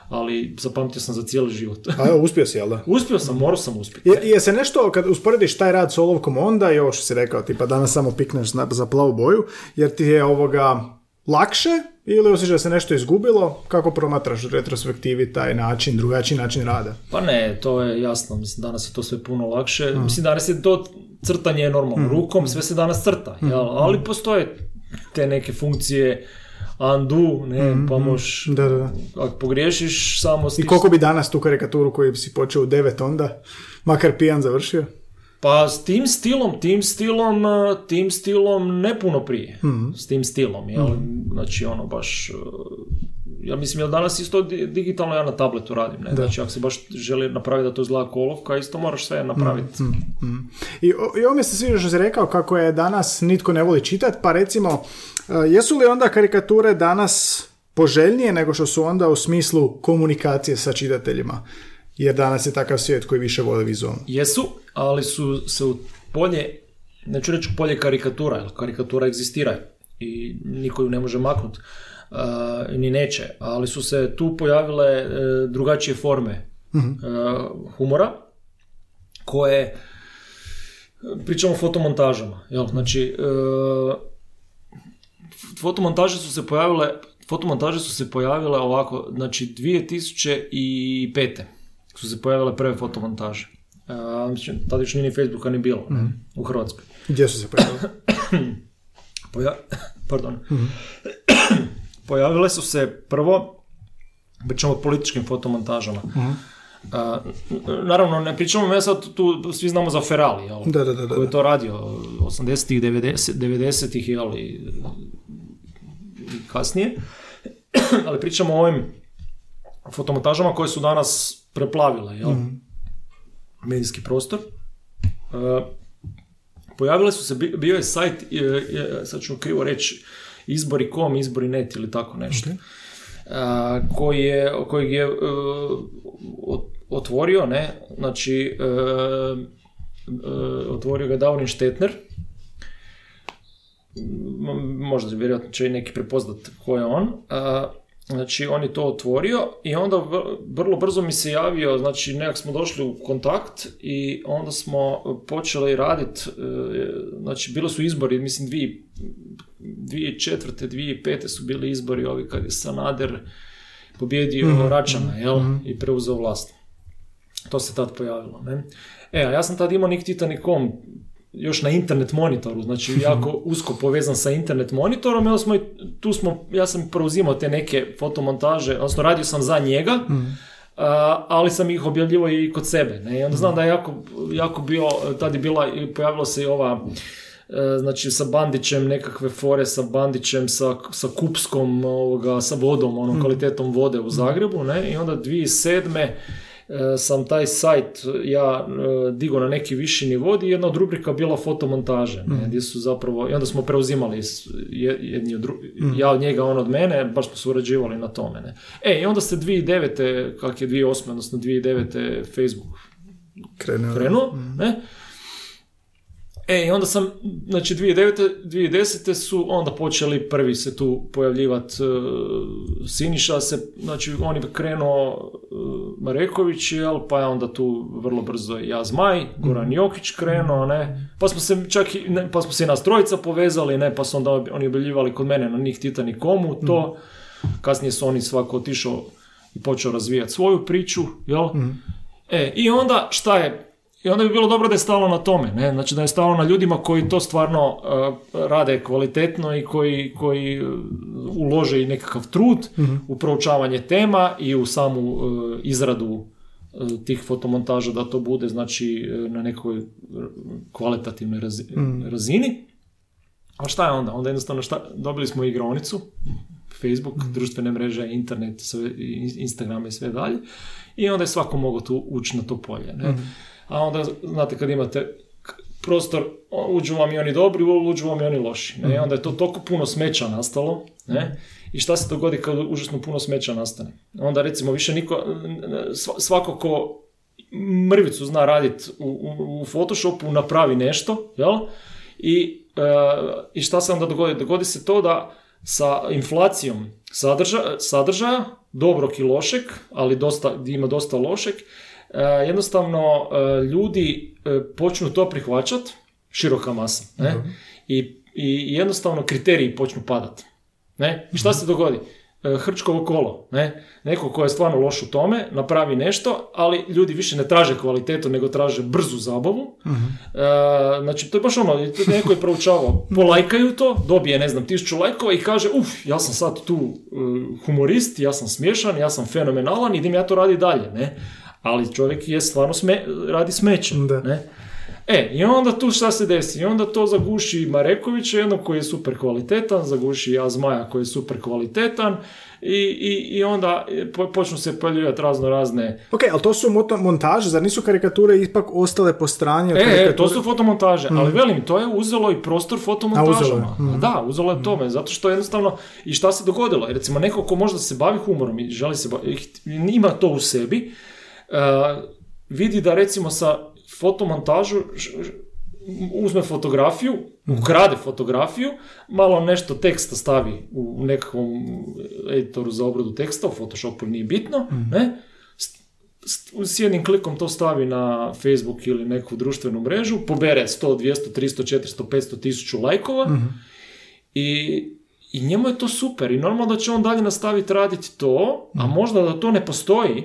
ali zapamtio sam za cijeli život. A evo, uspio si, jel da? [laughs] Uspio sam, morao sam uspjeti. Je, je se nešto, kad usporediš taj rad s olovkom onda i ovo što si rekao, tipa danas samo pikneš na- za plavu boju, jer ti je ovoga lakše ili osjećaš da se nešto izgubilo, kako promatraš u retrospektivi taj način, drugačiji način rada? Pa ne, to je jasno, mislim, danas je to sve puno lakše. Mislim, danas je to crtanje je normalno rukom, sve se danas crta, jel? ali postoje te neke funkcije undo, ne, pa možeš, Da, da, da. ako pogriješiš, samo I stisneš- koliko bi danas tu karikaturu koju si počeo u devet onda, makar pijan završio? Pa s tim stilom, tim stilom, uh, tim stilom ne puno prije. S tim stilom, jel? Znači ono baš... Ja mislim, jel danas isto di- digitalno ja na tabletu radim, ne? Znači ako se baš želi napraviti da to izgleda kao olovka, isto moraš sve napraviti. I, o- i ovo mi se sviđa što si rekao kako je danas nitko ne voli čitati, pa recimo, e, jesu li onda karikature danas poželjnije nego što su onda u smislu komunikacije sa čitateljima? Jer danas je takav svijet koji više voli vizualno. Jesu, ali su se u polje, neću reći polje karikatura, jer karikatura egzistira i niko ju ne može maknuti, ni neće, ali su se tu pojavile e, drugačije forme e, humora, koje, pričamo o fotomontažama, jel? znači, e, fotomontaže su se pojavile, fotomontaže su se pojavile ovako, znači 2005. su se pojavile prve fotomontaže. Mislim, tada još nije ni Facebooka ni bilo ne, u Hrvatskoj. Gdje su se pojavili? [coughs] Poja- [coughs] Pardon. [coughs] Pojavile su se prvo, pričamo o političkim fotomontažama. A, n- naravno, ne pričamo, ja sad tu svi znamo za Ferrari, jel? Da, da, da, da. Koji je to radio 80-ih, 90 90-ih, jel? I, i kasnije. [clears throat] Ali pričamo o ovim fotomontažama koje su danas preplavile, jel? Medijski prostor. E, pojavile su se, bi- bio je sajt, e, e, sad ću krivo reći, izbori.com, izbori.net ili tako nešto. A, koji je, kojeg je e, ot- otvorio, ne, znači e, otvorio ga Downing Stetner, M- možda vjerojatno će i neki prepoznat ko je on. Znači, on je to otvorio i onda vrlo brzo mi se javio, znači nekak smo došli u kontakt i onda smo počeli raditi, znači bili su izbori, mislim dvije, 2004. 2005. su bili izbori ovi kad je Sanader pobjedio Račana, jel, i preuzeo vlast. To se tad pojavilo, ne. E, a ja sam tad imao Nik Titanic.com još na internet monitoru, znači [laughs] jako usko povezan sa internet monitorom, smo, i- tu smo, ja sam preuzimao te neke fotomontaže, odnosno radio sam za njega, a, ali sam ih objavljivao i kod sebe, ne, i onda znam da je jako, jako bio, tad je bila, pojavila se i ova, znači sa Bandićem, nekakve fore sa Bandićem, sa, sa Kupskom, ovoga, sa vodom, onom kvalitetom vode u Zagrebu, ne, i onda 2007 e, sam taj sajt ja e, digao na neki viši nivo i jedna od rubrika bila fotomontaže, ne, gdje su zapravo, i onda smo preuzimali jedni od dru- ja od njega, on od mene, baš smo surađivali na tome. Ne. E, i onda se 2009. kak je 2008. odnosno 2009. Facebook Krenuo. krenuo, ne? E, i onda sam, znači 2009. 2010. su onda počeli prvi se tu pojavljivati Siniša se, znači on je krenuo uh, Mareković, jel, pa je onda tu vrlo brzo i ja Zmaj, Goran Jokić krenuo, ne, pa smo se čak i, ne, pa smo se i nas trojica povezali, ne, pa su onda oni objavljivali kod mene na njih Titanicomu to, kasnije su oni svako otišao i počeo razvijati svoju priču, jel, E, i onda šta je, i onda bi bilo dobro da je stalo na tome, ne? Znači da je stalo na ljudima koji to stvarno uh, rade kvalitetno i koji, koji uh, ulože i nekakav trud u proučavanje tema i u samu uh, izradu uh, tih fotomontaža da to bude znači uh, na nekoj kvalitativnoj razi- razini. A šta je onda? Onda jednostavno šta, dobili smo igronicu, Facebook, društvene mreže, internet, sve, Instagram i sve dalje. I onda je svako mogao tu ući na to polje. Ne? A onda, znate, kad imate prostor, uđu vam i oni dobri, uđu vam i oni loši. Ne? I onda je to toliko puno smeća nastalo. Ne? I šta se dogodi kad užasno puno smeća nastane? Onda recimo više niko, sva- svako ko mrvicu zna raditi u, u, u Photoshopu, napravi nešto, jel? I, e, I šta se onda dogodi? Dogodi se to da sa inflacijom sadrža, sadržaja, dobrog i lošeg, ali dosta, gdje ima dosta lošeg, jednostavno e, ljudi e, počnu to prihvaćati, široka masa, ne? I, I jednostavno kriteriji počnu padati. Ne? I šta se dogodi? E, Hrčkovo kolo. Ne? Neko ko je stvarno loš u tome, napravi nešto, ali ljudi više ne traže kvalitetu, nego traže brzu zabavu. E, znači, to je baš ono, neko je proučavao, polajkaju to, dobije, ne znam, tisuću lajkova i kaže, uf, ja sam sad tu e, humorist, ja sam smiješan, ja sam fenomenalan, idem ja to radi dalje, ne? Ali čovjek je stvarno sme, radi smeće, Da. ne? E, i onda tu šta se desi? I onda to zaguši Marekovića, jednog koji je super kvalitetan, zaguši Azmaja koji je super kvalitetan i, i, i onda po- počnu se pojavljivati razno razne... Ok, ali to su montaže, zar nisu karikature ipak ostale po strani od E, e, karikature? to su fotomontaže, ali velim, to je uzelo i prostor fotomontažama. A, uzelo je, Da, uzelo je tome, zato što jednostavno, i šta se dogodilo? Recimo, neko ko možda se bavi humorom i želi se baviti, ima to u sebi, e, vidi da recimo sa fotomontažu uzme fotografiju, ukrade fotografiju, malo nešto teksta stavi u nekakvom editoru za obradu teksta, u Photoshopu nije bitno, ne? S- jednim klikom to stavi na Facebook ili neku društvenu mrežu, pobere 100, 200, 300, 400, 500 tisuću lajkova i, i njemu je to super i normalno da će on dalje nastaviti raditi to, a možda da to ne postoji,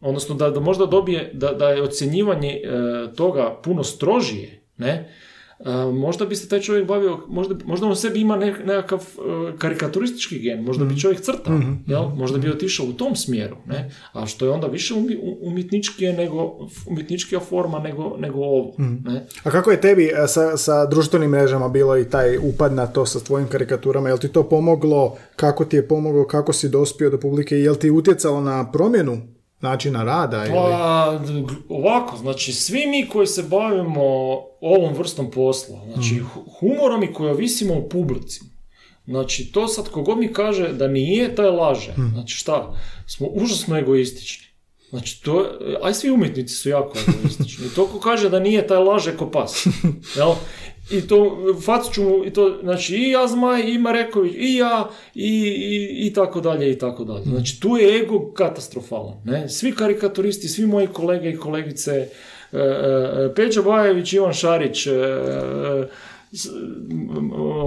odnosno da, da možda dobije, da, da je ocjenjivanje e, toga puno strožije, ne, E, možda bi se taj čovjek bavio, možda, možda on sebi ima nek- nekakav e, karikaturistički gen, možda bi čovjek crtao, jel? možda bi otišao u tom smjeru, ne? a što je onda više umi, umjetničkije nego, umjetničkija forma nego, nego ovo. Ne? A kako je tebi e, sa, sa društvenim mrežama bilo i taj upad na to sa tvojim karikaturama? Jel ti to pomoglo? Kako ti je pomoglo? Kako si dospio do publike? Jel ti utjecalo na promjenu načina rada? Ili... Pa, ovako, znači, svi mi koji se bavimo ovom vrstom posla, znači, hu- humorom i koji ovisimo o publici, znači, to sad kogod mi kaže da nije, taj laže. Znači, šta? Smo užasno egoistični. Znači, to, aj svi umjetnici su jako egoistični. I to ko kaže da nije, taj laže ko pas. [laughs] Jel? I to, facu ću mu, i to, znači, i ja Zmaj, i Mareković, i ja, i, i, i tako dalje, i tako dalje. Znači, tu je ego katastrofalan, ne? Svi karikaturisti, svi moji kolege i kolegice, e, e, Peđa Bajević, Ivan Šarić, e,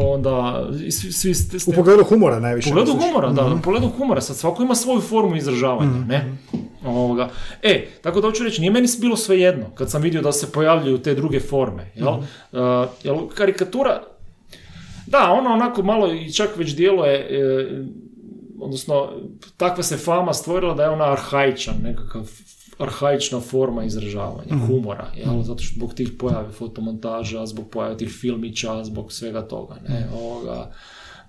onda, svi, svi ste- U pogledu humora najviše. u pogledu humora, da, u pogledu humora, sad svako ima svoju formu izražavanja, ne? Ovoga. E, tako da hoću reći, nije meni bilo sve jedno kad sam vidio da se pojavljuju te druge forme, jel? Uh, jel karikatura, da, ona onako malo i čak već djeluje, e, odnosno, takva se fama stvorila da je ona arhaičan, nekakav arhaična forma izražavanja, humora, jel? zato što zbog tih pojave fotomontaža, zbog pojave tih filmića, zbog svega toga, ne, ovoga,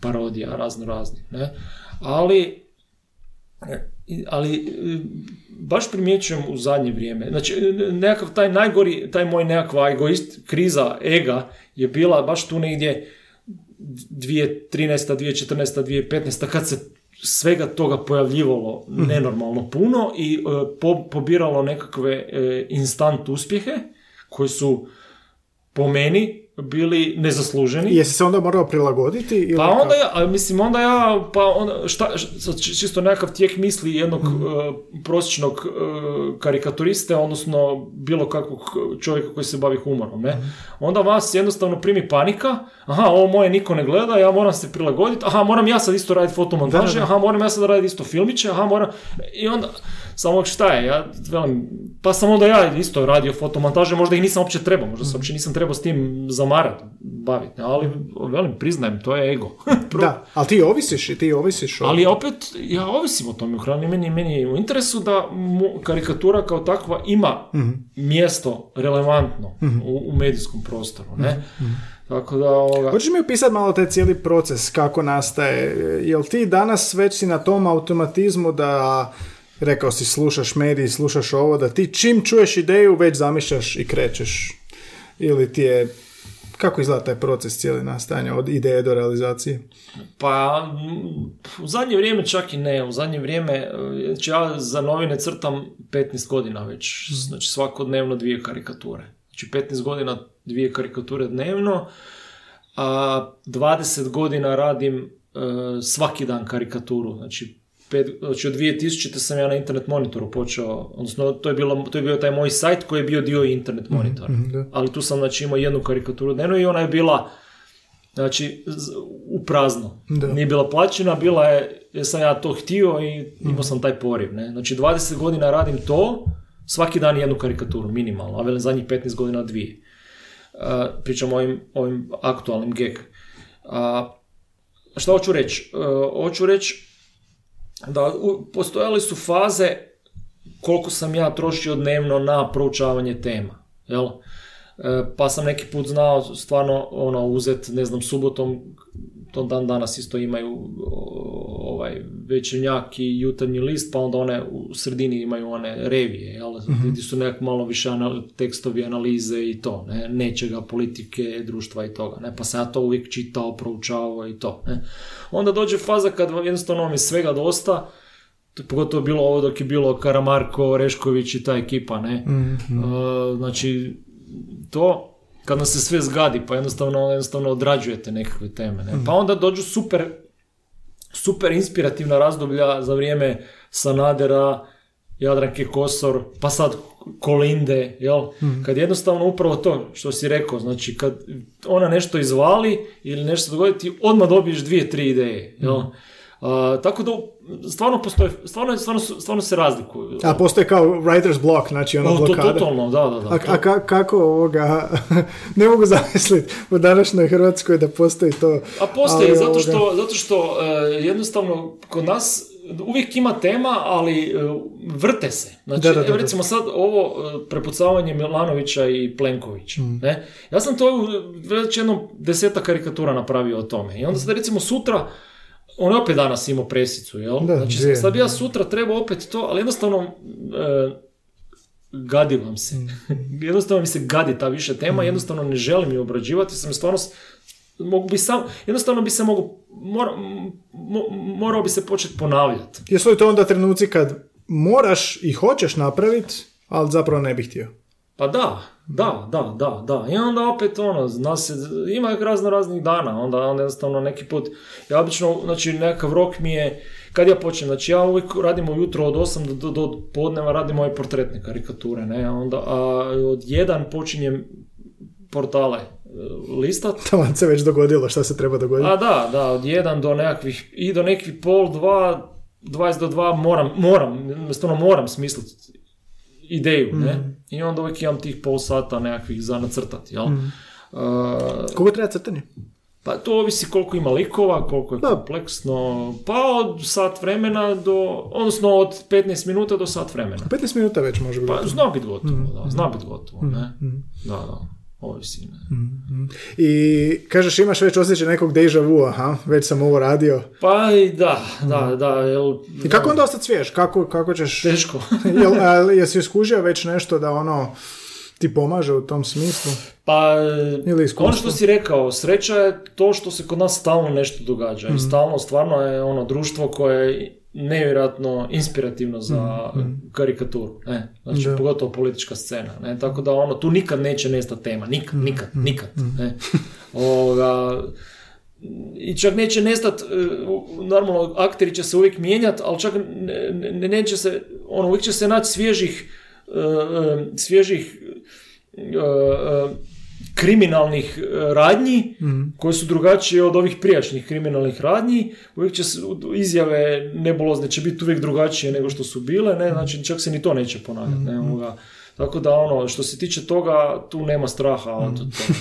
parodija razno raznih, ne, ali ali e, baš primjećujem u zadnje vrijeme. Znači, e, nekakav taj najgori, taj moj nekakva egoist, kriza ega je bila baš tu negdje 2013. 2014. 2015. kad se svega toga pojavljivalo nenormalno puno i e, po- pobiralo nekakve instant uspjehe koji su po meni bili nezasluženi. Jesi se onda morao prilagoditi? Ili Pa onda ja, mislim onda ja, pa onda, šta, čisto nekakav tijek misli jednog Mhm. e, prosječnog e, karikaturiste, odnosno bilo kakvog čovjeka koji se bavi humorom, ne? Mhm. Onda vas jednostavno primi panika, aha, ovo moje niko ne gleda, ja moram se prilagoditi, aha, moram ja sad isto raditi fotomontaže, aha, moram ja sad raditi isto filmiće, aha, moram, i onda, samo šta je, ja velim, pa sam onda ja isto radio fotomontaže, možda ih nisam uopće trebao, možda Mhm. se uopće nisam trebao s tim zamarati, baviti, ali velim, priznajem, to je ego. [laughs] Da, ali ti ovisiš i ti ovisiš o... Ali opet, ja ovisim o tome u hrani, meni, meni je u interesu da mu- karikatura kao takva ima Mhm. mjesto relevantno u, u medijskom prostoru, ne? Mhm. Tako da, ovoga, Hoćeš mi opisati malo taj cijeli proces, kako nastaje? Jel ti danas već si na tom automatizmu da, rekao si, slušaš mediji, slušaš ovo, da ti čim čuješ ideju već zamišljaš i krećeš? Ili ti je, kako izgleda taj proces cijeli nastajanja od ideje do realizacije? pa u zadnje vrijeme čak i ne, u zadnje vrijeme, znači ja za novine crtam 15 godina već, znači svakodnevno dvije karikature. Znači 15 godina dvije karikature dnevno, a 20 godina radim e, svaki dan karikaturu, znači pet, znači od 2000. sam ja na internet monitoru počeo, odnosno to je, bilo, to je bio taj moj sajt koji je bio dio internet monitora. da. Ali tu sam znači imao jednu karikaturu dnevno i ona je bila znači u prazno. Da. Nije bila plaćena, bila je, jer sam ja to htio i imao sam taj poriv. Ne? Znači 20 godina radim to, svaki dan jednu karikaturu, minimalno, a velim zadnjih 15 godina dvije. Uh, pričam o ovim, ovim aktualnim gag. A, šta hoću reći? Uh, hoću reći da postojale su faze koliko sam ja trošio dnevno na proučavanje tema. Jel? E, pa sam neki put znao stvarno ono uzet, ne znam, subotom, to dan danas isto imaju ovaj večernjak i jutarnji list, pa onda one u sredini imaju one revije, jel? gdje su nekak malo više anal- tekstovi, analize i to, ne? nečega, politike, društva i toga, ne? pa sam ja to uvijek čitao, proučavao i to. Ne? Onda dođe faza kad jednostavno vam je svega dosta, to je pogotovo bilo ovo dok je bilo Karamarko, Orešković i ta ekipa, ne? E, znači, to kad nam se sve zgadi, pa jednostavno, jednostavno odrađujete nekakve teme, ne? Pa onda dođu super, super inspirativna razdoblja za vrijeme Sanadera, Jadranke Kosor, pa sad Kolinde, jel? Kad jednostavno upravo to što si rekao, znači kad ona nešto izvali ili nešto dogodi, ti odmah dobiješ dvije, tri ideje, jel? A, tako da stvarno postoje, stvarno, stvarno, stvarno se razlikuju. A postoji kao writer's block, znači ono to, blokada. totalno, da, da, da. A, a ka- kako ovoga, [laughs] ne mogu zamisliti u današnjoj Hrvatskoj da postoji to. A postoji, ali zato ovoga- što, zato što e, jednostavno kod nas uvijek ima tema, ali e, vrte se. Znači, Da, da, da, evo da. recimo sad ovo e, prepucavanje Milanovića i Plenkovića. Mm. Ne? Ja sam to već jednom deseta karikatura napravio o tome. I onda sad recimo sutra, on je opet danas imao presicu, jel? Da, znači dvije. sad bi ja sutra trebao opet to, ali jednostavno e, gadi vam se. Mm. [laughs] jednostavno mi se gadi ta više tema, jednostavno ne želim ju obrađivati, sam stvarno mogu bi sam, jednostavno bi se mogu, mora, mo- morao bi se početi ponavljati. Jesu li to onda trenuci kad moraš i hoćeš napraviti, ali zapravo ne bih htio? Pa da, da, da, da, da. I onda opet ono, zna se, ima razno raznih dana, onda, onda jednostavno neki put, ja obično, znači nekakav rok mi je, kad ja počnem, znači ja uvijek radim ujutro od 8 do, do, do podneva radim ove portretne karikature, ne, onda a od jedan počinjem portale e, listat, [laughs] Tamo se već dogodilo šta se treba dogoditi. A da, da, od jedan do nekakvih, i do nekakvih pol, dva, 20 do dva moram, moram, jednostavno moram smisliti ideju, ne? I onda uvijek imam tih pol sata nekakvih za nacrtati, jel? Uh, Koliko treba crtanje? pa to ovisi koliko ima likova, koliko je Da. kompleksno, pa od sat vremena do, odnosno od 15 minuta do sat vremena. 15 minuta već može biti. Pa zna biti gotovo, da, zna biti gotovo, ne? Da, da, ovisi, ne? I kažeš imaš već osjećaj nekog deja vu, aha, već sam ovo radio. Pa i da, da, da, jel... I kako onda ostati svjež? Kako, kako ćeš... Teško. [laughs] Jel, ali jesi iskužio već nešto da ono ti pomaže u tom smislu? Pa, Ili iskustvo. ono što si rekao, sreća je to što se kod nas stalno nešto događa. I stalno, stvarno je ono društvo koje nevjerojatno inspirativno za karikaturu. Ne? Znači, Da. pogotovo politička scena. Ne? Tako da ono, tu nikad neće nestati tema. Nikad, nikad, nikad. Ne? Ovoga, i čak neće nestat, e, normalno akteri će se uvijek mijenjati, ali čak ne, ne- neće se, ono, uvijek će se naći svježih, e, e, svježih kriminalnih e, radnji koje su drugačije od ovih prijašnjih kriminalnih radnji. Uvijek će se, izjave nebulozne će biti uvijek drugačije nego što su bile, ne, znači čak se ni to neće ponavljati. Ne, ovoga. Tako da ono, što se tiče toga, tu nema straha od toga.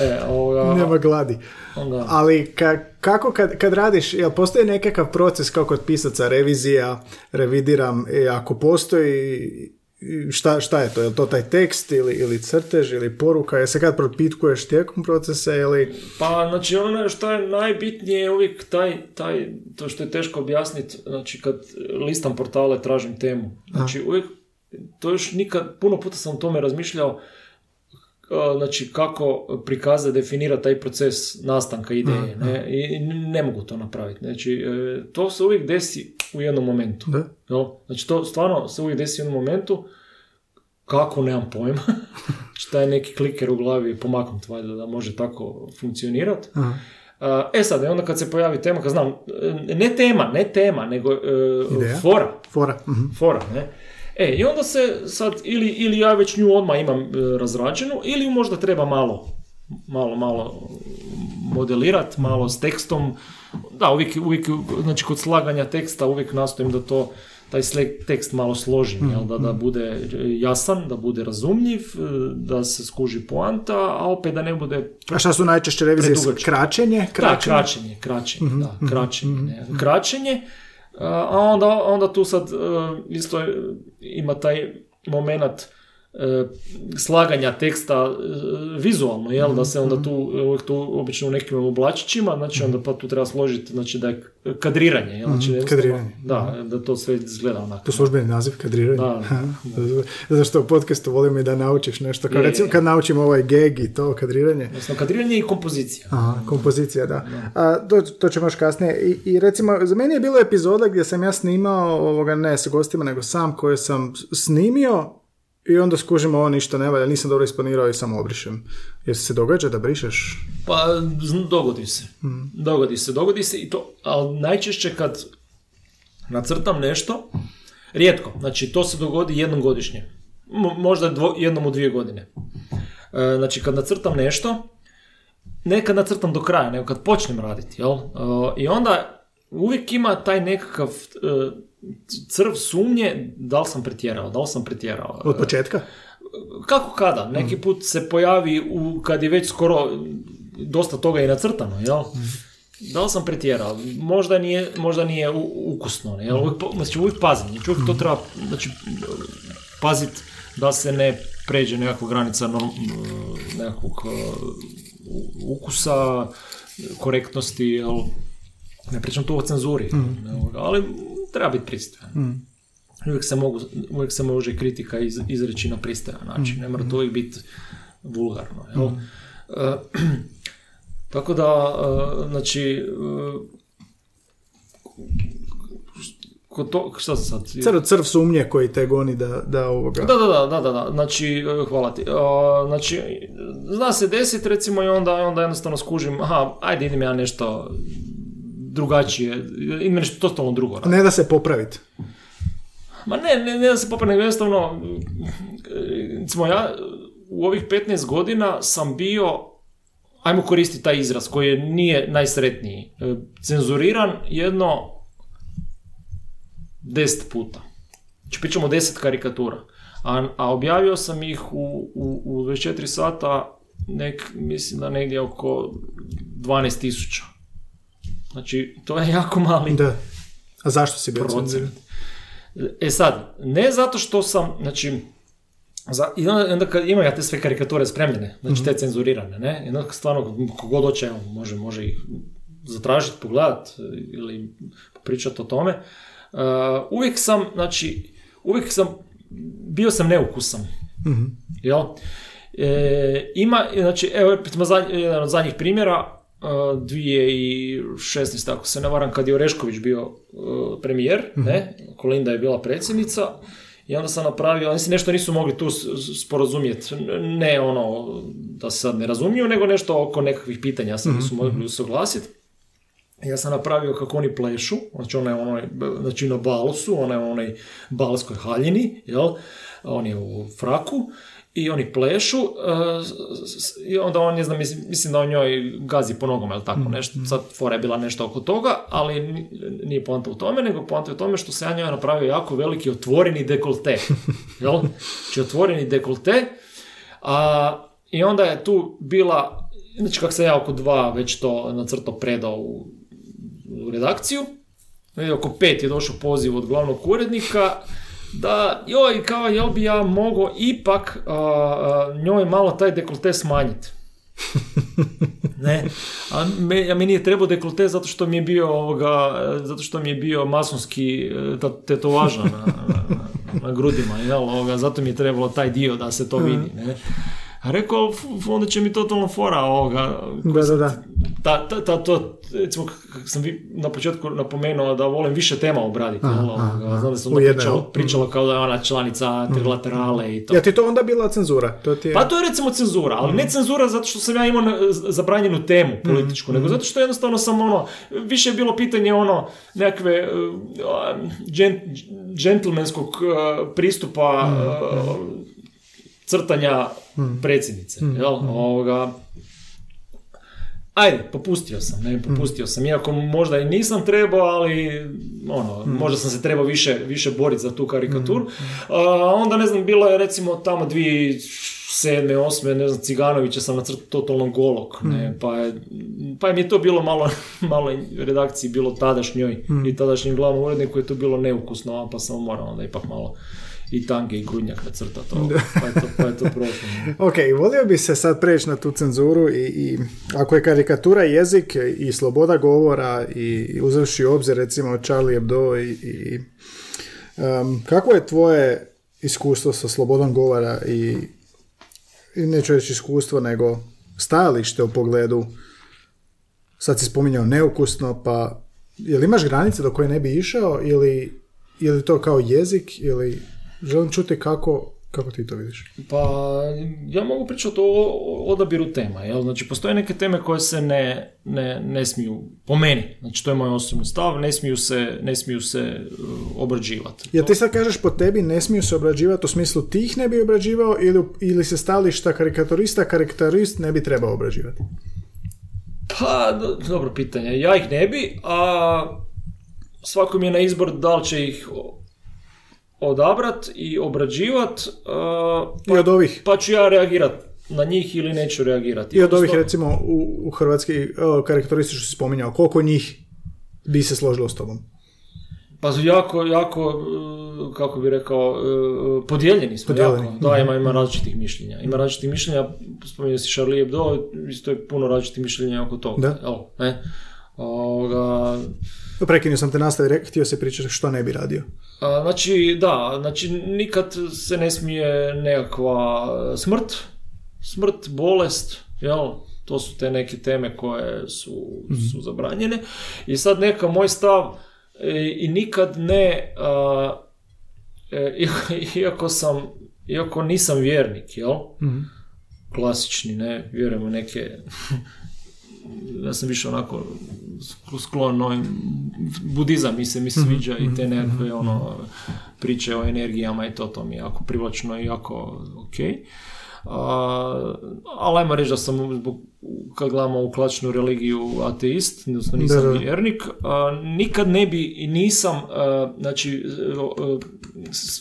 E, ovoga, [laughs] Nema gladi. onda- Ali ka- kako kad, kad radiš, jel postoji nekakav proces kao kod pisaca, revizija, revidiram, i ako postoji, šta, šta je to? Je li to taj tekst ili, ili crtež ili poruka? Je se kad propitkuješ tijekom procesa ili... Pa, znači, ono što je najbitnije je uvijek taj, taj, to što je teško objasniti, znači, kad listam portale, tražim temu. Znači, uvijek, to još nikad, puno puta sam o tome razmišljao, a, znači, kako prikazati, definirati taj proces nastanka ideje, ne? I ne mogu to napraviti. Znači, e, to se uvijek desi u jednom momentu. Da? Jel? Znači, to stvarno se uvijek desi u jednom momentu, kako, nemam pojma. [laughs] Šta je neki kliker u glavi pomaknut valjda da može tako funkcionirati. E sad, i onda kad se pojavi tema, kad znam, e, ne tema, ne tema, nego e, fora, Fora. Mhm. fora, ne? E, i onda se sad, ili, ili ja već nju odmah imam e, razrađenu, ili ju možda treba malo, malo, malo modelirati, malo s tekstom. Da, uvijek, uvijek, znači kod slaganja teksta uvijek nastojim da to taj tekst malo složim, jel, da, da bude jasan, da bude razumljiv, e, da se skuži poanta, a opet da ne bude A šta su najčešće revizije? Predugačko. Kraćenje? da, Kraćenje? kraćenje, kraćenje, da, kraćenje, ne. kraćenje, a onda, onda tu sad e, isto ima taj moment slaganja teksta e, vizualno, jel, da se onda tu, uvijek tu obično u nekim oblačićima, znači onda pa tu treba složiti, znači da je kadriranje, jel, znači jednostavno- kadriranje. da, da to sve izgleda onako. To službeni naziv, kadriranje. [laughs] Da, Zato što u podcastu volim i da naučiš nešto. Kao Je, recimo kad naučimo ovaj geg i to kadriranje. Odnosno, kadriranje i kompozicija. Aha, kompozicija, da. A, to, to ćemo još kasnije. I, I recimo, za meni je bilo epizoda gdje sam ja snimao, ovoga, ne sa gostima, nego sam koje sam snimio i onda skužim ovo ništa ne valja, nisam dobro isplanirao i samo obrišem. Jer se događa da brišeš? Pa, dogodi se. Dogodi se, dogodi se i to, ali najčešće kad nacrtam nešto, rijetko, znači to se dogodi jednom godišnje. Mo- možda dvo, jednom u dvije godine. E, znači kad nacrtam nešto, ne kad nacrtam do kraja, nego kad počnem raditi, jel? E, I onda uvijek ima taj nekakav e, crv sumnje da li sam pretjerao, da li sam pretjerao. Od početka? Kako kada? Neki put se pojavi u, kad je već skoro dosta toga i nacrtano, jel? Da li sam pretjerao? Možda nije, možda nije ukusno, jel? Uvijek, pa- znači uvijek pazim, znači uvijek to treba, znači, pazit da se ne pređe nekakva granica norm, nekakvog uh, ukusa, korektnosti, jel? Ne pričam tu o cenzuri, jel? ali treba biti pristojan. Uvijek se, mogu, uvijek se može kritika iz, izreći na pristojan način, ne mora to uvijek biti vulgarno. Jel? E, [clears throat] tako da, e, znači, e, kod to, šta sad? Crv, crv sumnje koji te goni da, da ovoga... Da, da, da, da, da, da, znači, hvala ti. Znači, zna se desiti recimo i onda, onda jednostavno skužim, aha, ajde idem ja nešto drugačije, idem nešto totalno drugo. Ne da se popraviti. Ma ne, ne, ne da se popravim, nego jednostavno, recimo ja u ovih 15 godina sam bio, ajmo koristiti taj izraz koji je- nije najsretniji, e, cenzuriran jedno 10 puta. Znači pričamo 10 karikatura. A, a objavio sam ih u, u, u 24 sata, nek, mislim da negdje oko 12 tisuća. Znači, to je jako mali Da. A zašto si bio procent. E sad, ne zato što sam, znači, za, i onda, onda kad imam ja te sve karikature spremljene, znači te cenzurirane, ne, i onda stvarno kogod hoće, može, može ih zatražiti, pogledat ili pričati o tome. Uh, uvijek sam, znači, uvijek sam, bio sam neukusan, jel? E, ima, znači, evo, recimo, jedan od zadnjih primjera, 2016. ako se ne varam, kad je Orešković bio uh, premijer, ne, Kolinda je bila predsjednica, i onda sam napravio, oni se nešto nisu mogli tu sporazumjeti, ne ono da se sad ne razumiju, nego nešto oko nekakvih pitanja se nisu mogli usuglasiti. Ja sam napravio kako oni plešu, znači ona je onoj, znači na balu su, ona je u onoj balskoj haljini, jel? On je u fraku i oni plešu e, i onda on, ne znam, mislim, mislim da on njoj gazi po nogama, ili tako nešto. Sad fora je bila nešto oko toga, ali ni- nije poanta u tome, nego poanta je u tome što se ja njoj napravio jako veliki otvoreni dekolte. [laughs] Jel? Znači otvoreni dekolte, a, i onda je tu bila, znači kako sam ja oko dva već to nacrto predao u, u redakciju, oko pet je došao poziv od glavnog urednika, da joj, kao jel bi ja mogao ipak a, a, njoj malo taj dekolte smanjiti. [laughs] ne, a me, a meni je trebao dekolte zato što mi je bio ovoga, zato što mi je bio masonski e, tetovaža na, na, na grudima, jel, ovoga, zato mi je trebalo taj dio da se to vidi, ne. A rekao, onda će mi totalno fora ovoga. Da, da, da. Ta, ta, ta, to, recimo, kako sam vi na početku napomenuo da volim više tema obraditi, Aha, aha. znam da sam pričalo, pričalo kao da je ona članica trilaterale i to. Ja ti to onda bila cenzura? To ti je... Pa to je recimo cenzura, ali ne cenzura zato što sam ja imao zabranjenu temu političku, nego zato što jednostavno sam ono, više je bilo pitanje ono nekakve uh, džen- džentlmenskog uh, pristupa uh, crtanja predsjednice, jel? Ovoga, Ajde, popustio sam, ne, popustio sam, iako možda i nisam trebao, ali ono, možda sam se trebao više, više boriti za tu karikaturu. A, onda, ne znam, bilo je recimo tamo dvije sedme, osme, ne znam, Ciganovića sam nacrtao totalno golog, ne, pa je, pa je mi je to bilo malo, [laughs] malo redakciji bilo tadašnjoj i tadašnjem glavnom uredniku je to bilo neukusno, pa sam morao onda ipak malo i tange i grudnjak nacrtati, [laughs] ovo, pa je to, pa je to prošlo. Ok, volio bi se sad preći na tu cenzuru i, i ako je karikatura jezik i sloboda govora i, i uzevši u obzir recimo Charlie Hebdo i, i um, kako je tvoje iskustvo sa slobodom govora i, i neću reći iskustvo nego stajalište u pogledu sad si spominjao neukusno pa jel imaš granice do koje ne bi išao ili ili to kao jezik ili želim čuti kako, kako ti to vidiš. Pa, ja mogu pričati o odabiru tema, jel? Znači, postoje neke teme koje se ne, ne, ne smiju, po meni, znači to je moj osobni stav, ne smiju se, ne smiju se uh, obrađivati. Jel ti sad kažeš po tebi ne smiju se obrađivati u smislu ti ih ne bi obrađivao ili, ili se stališta karikaturista karikaturist ne bi trebao obrađivati? Pa, do- dobro pitanje. Ja ih ne bi, a svako mi je na izbor da li će ih odabrat i obrađivat, uh, I od ovih, pa ću ja reagirat na njih ili neću reagirati. i od ovih recimo u, u hrvatski o, karikaturisti što si spominjao, koliko njih bi se složilo s tobom? Pa su jako, jako, uh, kako bi rekao, uh, podijeljeni smo Podijeljeni, jako. Da, ima, ima različitih mišljenja. Ima različitih mišljenja, spominje si Charlie Hebdo, isto je puno različitih mišljenja oko toga. Da. Evo, ne? Ovoga, Prekinio sam te nastavi, htio se pričati što ne bi radio. a, znači, da, znači nikad se ne smije nekakva smrt, smrt, bolest, jel? To su te neke teme koje su, su zabranjene. I sad neka moj stav e, i nikad ne, a, e, [laughs] iako- sam, iako nisam vjernik, jel? Klasični, ne, vjerujem u neke [laughs] ja sam više onako sklon ovim, budizam mi se mi sviđa i te nekakve ono priče o energijama i to, to mi je jako privlačno i jako ok. A, ali ajmo reći da sam zbog, kad gledamo ovu klasičnu religiju ateist, odnosno nisam Da, da. vjernik, a, nikad ne bi i nisam a, znači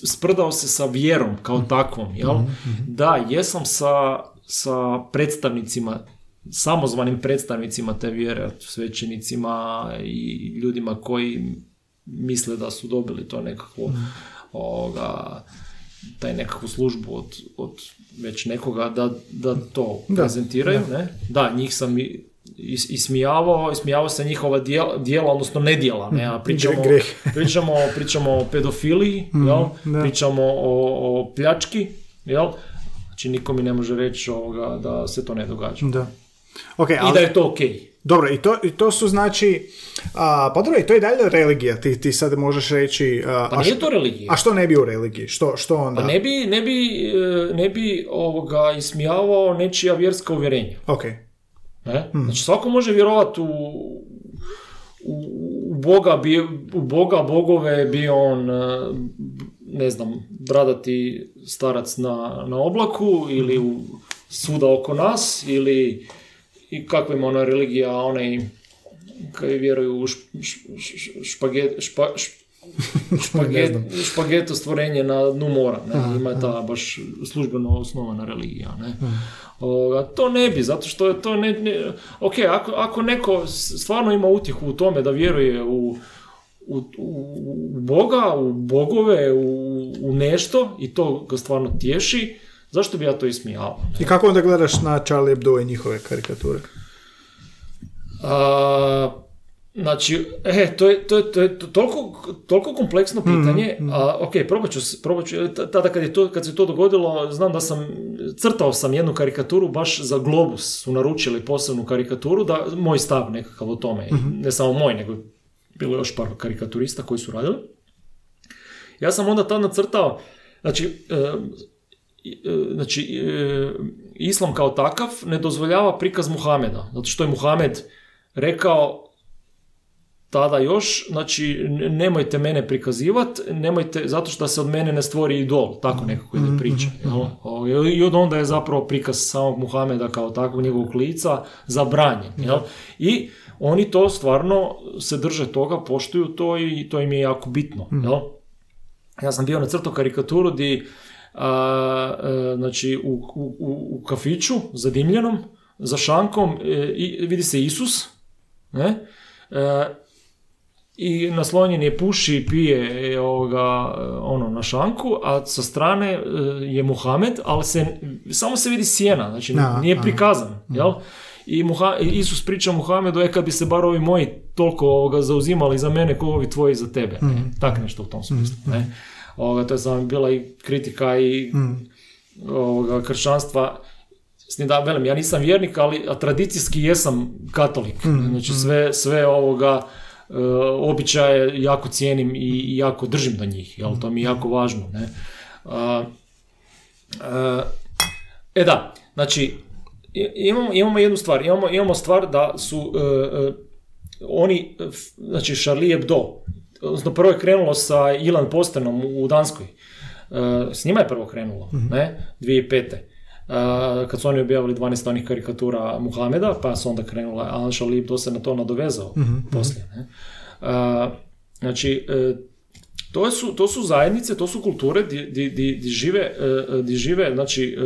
sprdao se sa vjerom kao takvom, jel? Da, jesam sa, sa predstavnicima samozvanim predstavnicima te vjere, svećenicima i ljudima koji misle da su dobili to nekakvo ovoga, taj nekakvu službu od, od već nekoga da, da to Da, prezentiraju, ne? Da, njih sam i, is- ismijavao, ismijavao se njihova dijela, dijela odnosno nedjela, ne? A pričamo, Gre- greh. pričamo, pričamo o pedofiliji, jel? da. Pričamo o, o pljački, jel? Znači niko mi ne može reći ovoga da se to ne događa. Da. Ok, I ali, da je to ok. Dobro, i to, i to su znači, a, pa dobro, i to je dalje religija, ti, ti sad možeš reći... A, Pa a nije što- to religija. A što ne bi u religiji? Što, što onda? Pa ne bi, ne bi, e, ne bi ovoga ismijavao nečija vjerska uvjerenja. Ok. Ne? Znači svako može vjerovati u, u, u Boga, bi, u Boga, bogove, bio on, e, ne znam, bradati starac na, na oblaku ili u, svuda oko nas ili i kakva ima ona religija, onaj koji vjeruju u špaget, špa, [laughs] špaget, špageto stvorenje na dnu mora. Ne? Ima ta baš službeno osnovana religija. Ne? Ovoga, to ne bi, zato što je to ne... ne ok, ako, ako neko stvarno ima utjehu u tome da vjeruje u, u, u, u Boga, u bogove, u, u nešto i to ga stvarno tješi, zašto bi ja to ismijavao? I kako onda gledaš na Charlie Hebdo i njihove karikature? A, znači, e, to je, to je, to je to- toliko, toliko kompleksno pitanje, a ok, probat ću, probat ću, t- tada kad, je to, kad se to dogodilo, znam da sam, crtao sam jednu karikaturu, baš za Globus su naručili posebnu karikaturu, da moj stav nekakav o tome, ne samo moj, nego bilo još par karikaturista koji su radili. Ja sam onda tad nacrtao, znači, e, e, znači, e, islam kao takav ne dozvoljava prikaz Muhameda, zato što je Muhamed rekao tada još, znači nemojte mene prikazivati, nemojte, zato što se od mene ne stvori idol, tako nekako ide priča. Jel? O, I od onda je zapravo prikaz samog Muhameda kao takvog njegovog lica zabranjen. Jel? I oni to stvarno se drže toga, poštuju to i to im je jako bitno. Jel? Ja sam bio na crtu karikaturu di a, a, znači u, u, u- kafiću zadimljenom za šankom e, i, vidi se Isus ne? E, i naslonjen je puši i pije e, ovoga, e, ono na šanku, a sa strane e, je Muhamed, ali se, samo se vidi sjena, znači Da, nije prikazan, jel? I Muha, Isus priča Muhamedu, e kad bi se bar ovi moji toliko ovoga zauzimali za mene, ko ovi tvoji za tebe. Mhm. Ne? Tak nešto u tom smislu. Ne? Ovoga, to je samo bila i kritika i Mhm. ovoga, kršćanstva. S da, velim, ja nisam vjernik, ali a tradicijski jesam katolik. Mhm, Znači sve, sve ovoga e, običaje jako cijenim i, jako držim do njih, jel? To mi je jako važno, ne? A, a, e da, znači, imamo, imamo jednu stvar, imamo, imamo stvar da su e, e, oni, e, znači Charlie Hebdo, odnosno prvo je krenulo sa Ilan Postenom u Danskoj, E, s njima je prvo krenulo, ne, 2005. E, kad su oni objavili 12 onih karikatura Muhameda, pa su onda krenula, a Charlie Hebdo se na to nadovezao poslije, ne. E, znači, to su, to su zajednice, to su kulture di, di, di, di žive, di žive znači,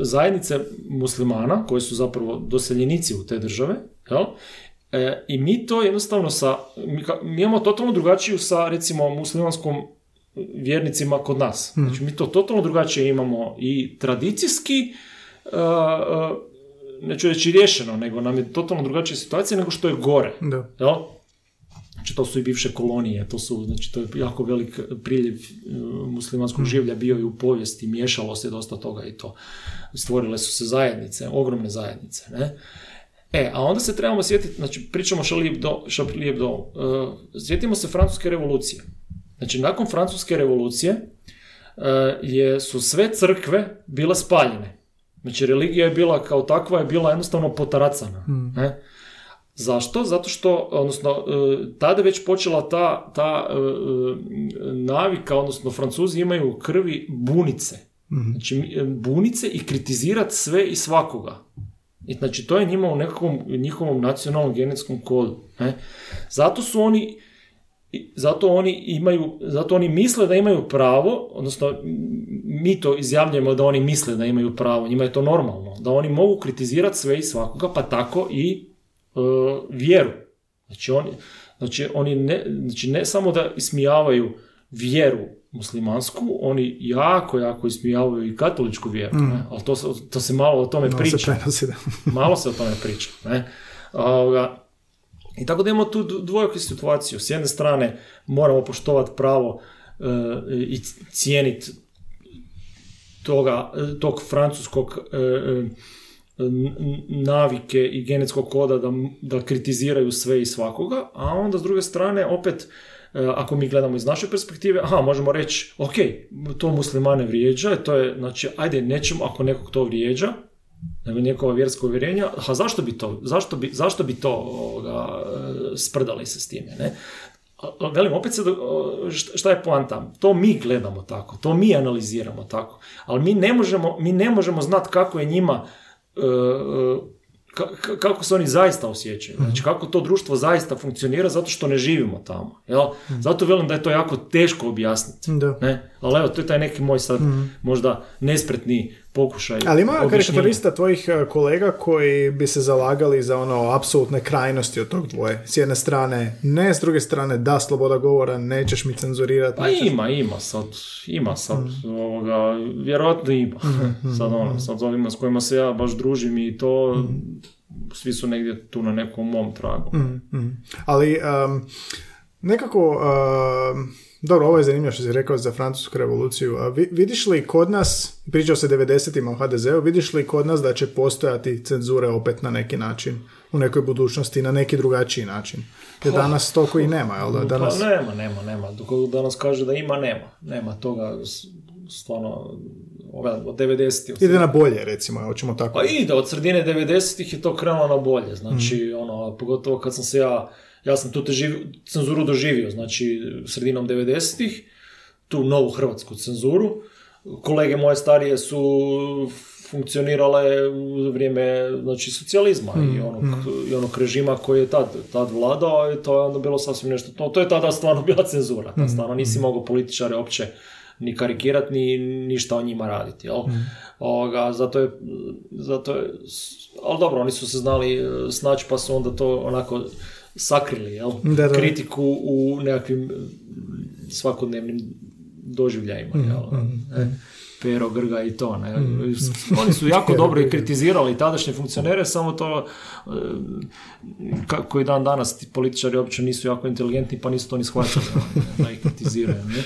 zajednice muslimana, koji su zapravo doseljenici u te države, jel? E, I mi to jednostavno sa, mi, ka- mi imamo totalno drugačiju sa recimo muslimanskom vjernicima kod nas. Znači mi to totalno drugačije imamo i tradicijski, e, e, neću reći riješeno, nego nam je totalno drugačija situacija nego što je gore. Da. Jel? Znači to su i bivše kolonije, to su, znači to je jako velik priljev e, muslimanskog življa bio i u povijesti, miješalo se dosta toga i to. Stvorile su se zajednice, ogromne zajednice, ne? E, a onda se trebamo sjetiti, znači pričamo o Charlie Hebdo, Charlie Hebdo, e, sjetimo se francuske revolucije. Znači nakon francuske revolucije e, je, su sve crkve bile spaljene. Znači religija je bila kao takva je bila jednostavno potaracana. Ne? Zašto? Zato što, odnosno, e, tada je već počela ta, ta navika, odnosno, Francuzi imaju u krvi bunice. Znači, mi- e, bunice i kritizirati sve i svakoga. I znači, to je njima u nekakvom njihovom nacionalnom genetskom kodu. Ne? Zato su oni zato oni imaju, zato oni misle da imaju pravo, odnosno mi to izjavljujemo da oni misle da imaju pravo, njima je to normalno, da oni mogu kritizirati sve i svakoga, pa tako i e, vjeru. Znači oni, znači oni ne, znači ne samo da ismijavaju vjeru muslimansku, oni jako, jako ismijavaju i katoličku vjeru, ne? ali to, se- to se malo o tome Malo se priča. prenosi, da. [laughs] Malo se o tome priča. Ne? Ovoga, I tako da imamo tu dvojaku situaciju. S jedne strane moramo poštovati pravo e, i cijeniti toga, e, tog francuskog e, e, navike i genetskog koda da, da kritiziraju sve i svakoga, a onda s druge strane opet ako mi gledamo iz naše perspektive, aha, možemo reći, ok, to muslimane vrijeđa, to je, znači, ajde, nećemo, ako nekog to vrijeđa, njegova vjerska uvjerenja, a zašto bi to, zašto bi, zašto bi to ovoga, e, sprdali se s time, ne? Velim, opet se, šta- je poanta? To mi gledamo tako, to mi analiziramo tako, ali mi ne možemo, mi ne možemo znati kako je njima, e, ka- ka- kako se oni zaista osjećaju, znači kako to društvo zaista funkcionira zato što ne živimo tamo, jel? Zato velim da je to jako teško objasniti. Da. Ne? Ali evo, to je taj neki moj sad možda nespretni pokušaj. Ali ima karikaturista tvojih e, kolega koji bi se zalagali za ono apsolutne krajnosti od tog dvoje. S jedne strane ne, s druge strane da, sloboda govora, nećeš mi cenzurirati. Pa ima, ima sad, ima sad, ovoga, vjerojatno ima. [laughs] sad ono, sad ovima s kojima se ja baš družim i to, svi su negdje tu na nekom mom tragu. Mhm. Ali um, nekako, um, dobro, ovo je zanimljivo što si rekao za francusku revoluciju. A vi- vidiš li kod nas, pričao se 90-ima o HDZ-u, vidiš li kod nas da će postojati cenzure opet na neki način, u nekoj budućnosti, na neki drugačiji način? Jer danas toliko i nema, jel da? Danas... Pa nema, nema, nema. Dok danas kaže da ima, nema. Nema toga, stvarno, od 90. Ide na bolje, recimo, hoćemo tako. Pa ide, od sredine 90-ih je to krenulo na bolje, znači, ono, pogotovo kad sam se ja, ja sam tu teživ, cenzuru doživio, znači, sredinom 90-ih, tu novu hrvatsku cenzuru, kolege moje starije su funkcionirale u vrijeme znači, socijalizma i, onog, i onog režima koji je tad, tad vladao i to je onda bilo sasvim nešto, to, to je tada stvarno bila cenzura, tad stvarno nisi mogao političare uopće ni karikirati, ni ništa o njima raditi, jel? Ovoga, zato je, zato je, ali dobro, oni su se znali e, snaći pa su onda to onako sakrili, jel? Da, da. Kritiku u nekakvim e, svakodnevnim doživljajima, jel? E, Pero, Grga i to, ne? Oni su jako [laughs] dobro i kritizirali tadašnje funkcionere, samo to e, koji dan danas ti političari uopće nisu jako inteligentni pa nisu to ni shvatili da ih kritiziraju. Ne?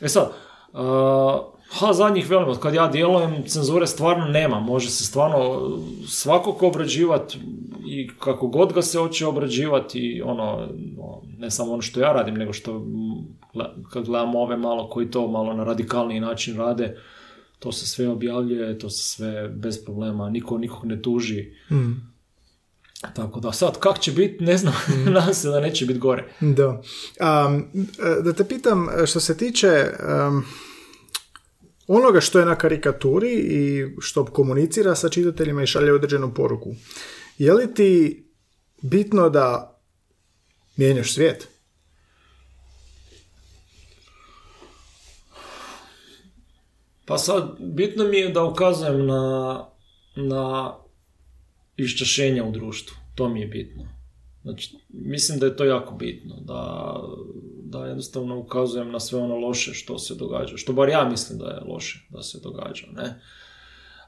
E sad, a, ha, zadnjih velim, od kad ja djelujem, cenzure stvarno nema, može se stvarno svakog obrađivati i kako god ga se hoće obrađivati i ono, no, ne samo ono što ja radim, nego što mm, kad gledamo ove malo koji to malo na radikalniji način rade, to se sve objavljuje, to se sve bez problema, niko nikog ne tuži. Tako da sad, kak će biti, ne znam, [laughs] nadam se da neće biti gore. Da. Um, da te pitam, što se tiče um, onoga što je na karikaturi i što komunicira sa čitateljima i šalje određenu poruku, je li ti bitno da mijenjaš svijet? Pa sad, bitno mi je da ukazujem na, na iščašenje u društvu. To mi je bitno. Znači, mislim da je to jako bitno. Da, da jednostavno ukazujem na sve ono loše što se događa. Što bar ja mislim da je loše da se događa. Ne?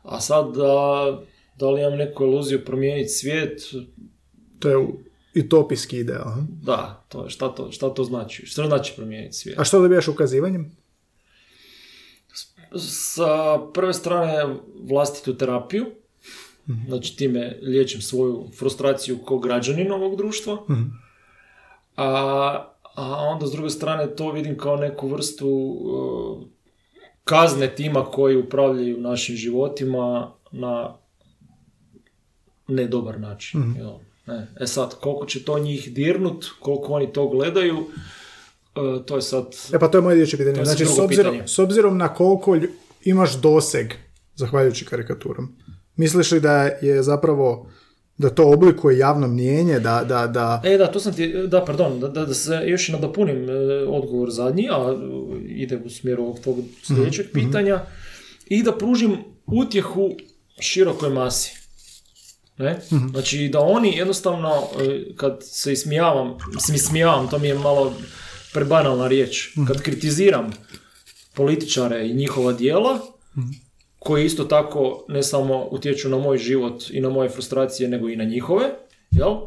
A sad, da, da li imam neku iluziju promijeniti svijet, To je utopijski ideal. da, to je, šta to, šta to znači? Što znači promijeniti svijet? A što dobijaš ukazivanjem? sa prve strane vlastitu terapiju, znači time liječim svoju frustraciju kao građanin ovog društva, a, a onda s druge strane to vidim kao neku vrstu uh, kazne tima koji upravljaju našim životima na nedobar način. jel? Ne. E sad, koliko će to njih dirnut, koliko oni to gledaju, uh, to je sad... E pa to je moje dječje pitanje. Znači, s obzirom, pitanje. s obzirom na koliko imaš doseg, zahvaljujući karikaturom, misliš li da je zapravo da to oblikuje javno mnijenje, da, da, da... E, da, to sam ti, da, pardon, da, da, da se još i nadopunim e, odgovor zadnji, a e, ide u smjeru ovog tvog sljedećeg pitanja, i da pružim utjehu širokoj masi. Ne? Znači, da oni jednostavno, e, kad se ismijavam, ismijavam, to mi je malo prebanalna riječ, kad kritiziram političare i njihova dijela, koji isto tako ne samo utječu na moj život i na moje frustracije, nego i na njihove, jel? E,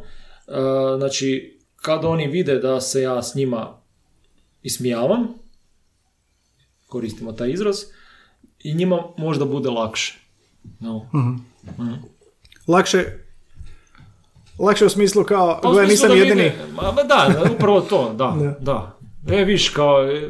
znači, kad oni vide da se ja s njima ismijavam, koristimo taj izraz, i njima možda bude lakše. jel? Mhm. lakše Lakše u smislu kao, Pa gle, nisam jedini. Ma, ma da, da, upravo to, da, [laughs] Da. da. E, viš, kao, e,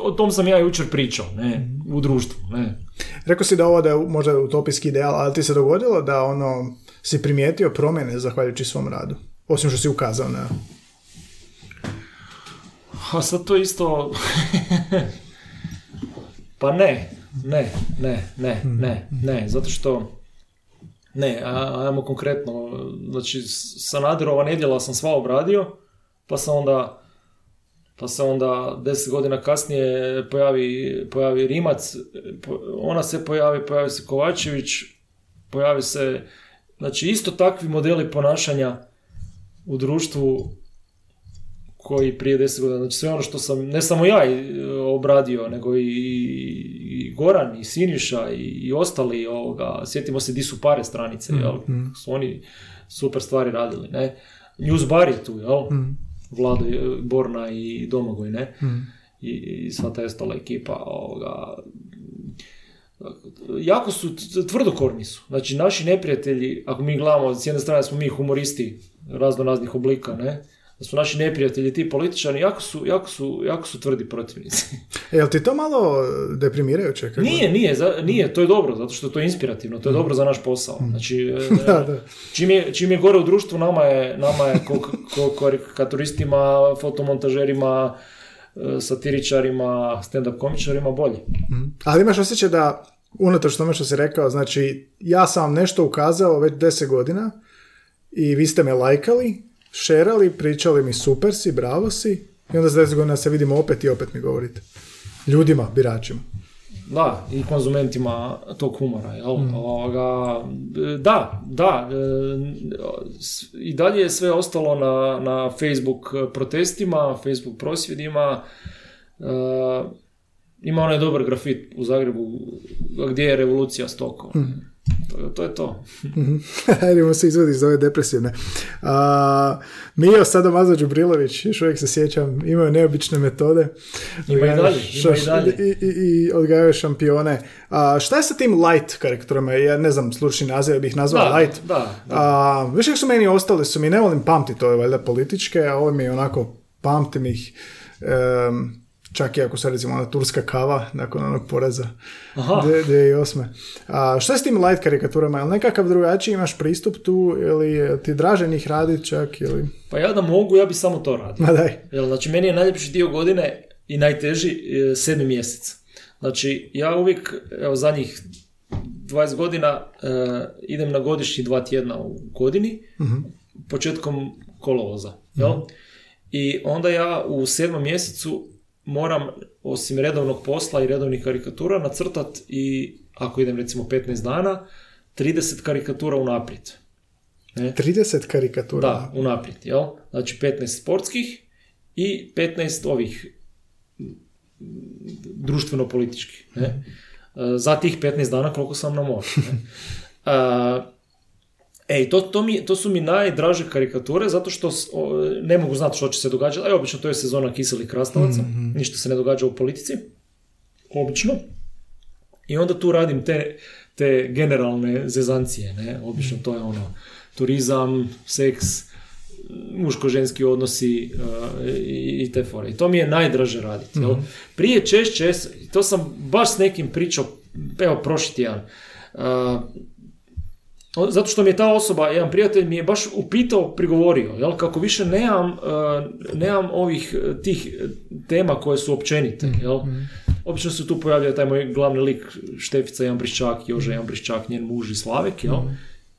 o tom sam ja jučer pričao, ne, u društvu, ne. Rekao si da ovo da je možda utopijski ideal, ali ti se dogodilo da ono si primijetio promjene zahvaljujući svom radu? Osim što si ukazao na... A sad to isto... [laughs] pa ne, ne, ne, ne, ne, ne, zato što... Ne, ajmo konkretno, znači Sanaderova nedjela sam sva obradio, pa sam onda pa se onda deset godina kasnije pojavi, pojavi Rimac, ona se pojavi, pojavi se Kovačević, pojavi se, znači isto takvi modeli ponašanja u društvu koji prije deset godina, znači sve ono što sam, ne samo ja obradio, nego i, i Goran, i Siniša, i, i ostali, ovoga, sjetimo se di su pare stranice, jel, su oni super stvari radili, ne. Newsbar je tu, jel, Vlado e, Borna i Domagoj, ne, i, i sva ta ostala ekipa, ovoga, jako su tvrdokorni su. Znači, naši neprijatelji, ako mi gledamo, s jedne strane smo mi humoristi razno raznih oblika, ne? Da su naši neprijatelji, ti političari, jako su, jako su, jako su tvrdi protivnici. [laughs] E, jel ti to malo deprimirajuće? kako? nije, nije, za- nije, to je dobro, zato što to je inspirativno, to je dobro za naš posao. Znači, e, [laughs] Da, da. čim je, čim je gore u društvu, nama je, nama je ko, ko, karikaturistima, fotomontažerima, e, satiričarima, stand-up komičarima bolje. Ali imaš osjećaj da, unatoč tome što si rekao, znači, ja sam vam nešto ukazao već 10 godina i vi ste me lajkali, šerali, pričali mi super si, bravo si, i onda za 10 godina se vidimo opet i opet mi govorite. Ljudima, biračima. Da, i konzumentima tog humora, jel? Ovoga, e, da, da, e, i dalje je sve ostalo na, na Facebook protestima, Facebook prosvjedima, e, ima onaj dobar grafit u Zagrebu gdje je revolucija stokova. To, to je to. [laughs] Hajdemo se izvodi iz ove depresivne. A, Mio Sadomazo Đubrilović, još uvijek se sjećam, imaju neobične metode. Ima i dalje, ima i dalje. I, i, i odgajaju šampione. A, šta je sa tim light karikaturama? Ja ne znam, slučni naziv bih nazvao Da, light. da, da. A, više su meni ostali su mi, ne volim pamtiti ove valjda političke, a ovo mi je onako, pamtim ih, em, čak i ako se recimo ona turska kava nakon onog poreza Aha. 2008. A šta je s tim light karikaturama? Je li nekakav drugačiji imaš pristup tu ili ti draže njih raditi čak ili... Pa ja da mogu, ja bi samo to radio. Ma daj. Jel, znači, meni je najljepši dio godine i najteži e, sedmi mjesec. Znači, ja uvijek, evo, zadnjih 20 godina e, idem na godišnji dva tjedna u godini, početkom kolovoza, jel? I onda ja u sedmom mjesecu moram, osim redovnog posla i redovnih karikatura, nacrtat i, ako idem recimo 15 dana, 30 karikatura unaprijed. Ne? 30 karikatura. Da, unaprijed, jel? Znači 15 sportskih i 15 ovih društveno-političkih. Ne? E, Za tih 15 dana koliko sam na moru. Ne? [laughs] E, Ej, to, to, mi, to su mi najdraže karikature zato što o, ne mogu znati što će se događati. Aj, obično to je sezona kiselih krastavaca, ništa se ne događa u politici. Obično. I onda tu radim te, te generalne zezancije, ne? Obično to je ono turizam, seks, muško-ženski odnosi uh, i, i te fore. I to mi je najdraže raditi. jel? Prije češće, to sam baš s nekim pričao, evo prošli tjedan, uh, zato što mi je ta osoba, jedan prijatelj mi je baš upitao, prigovorio, jel, kako više nemam, uh, nemam ovih uh, tih uh, tema koje su općenite, jel. Obično se tu pojavlja taj moj glavni lik Štefica Jambriščak, Joža Jambriščak, njen muž i Slavek, jel,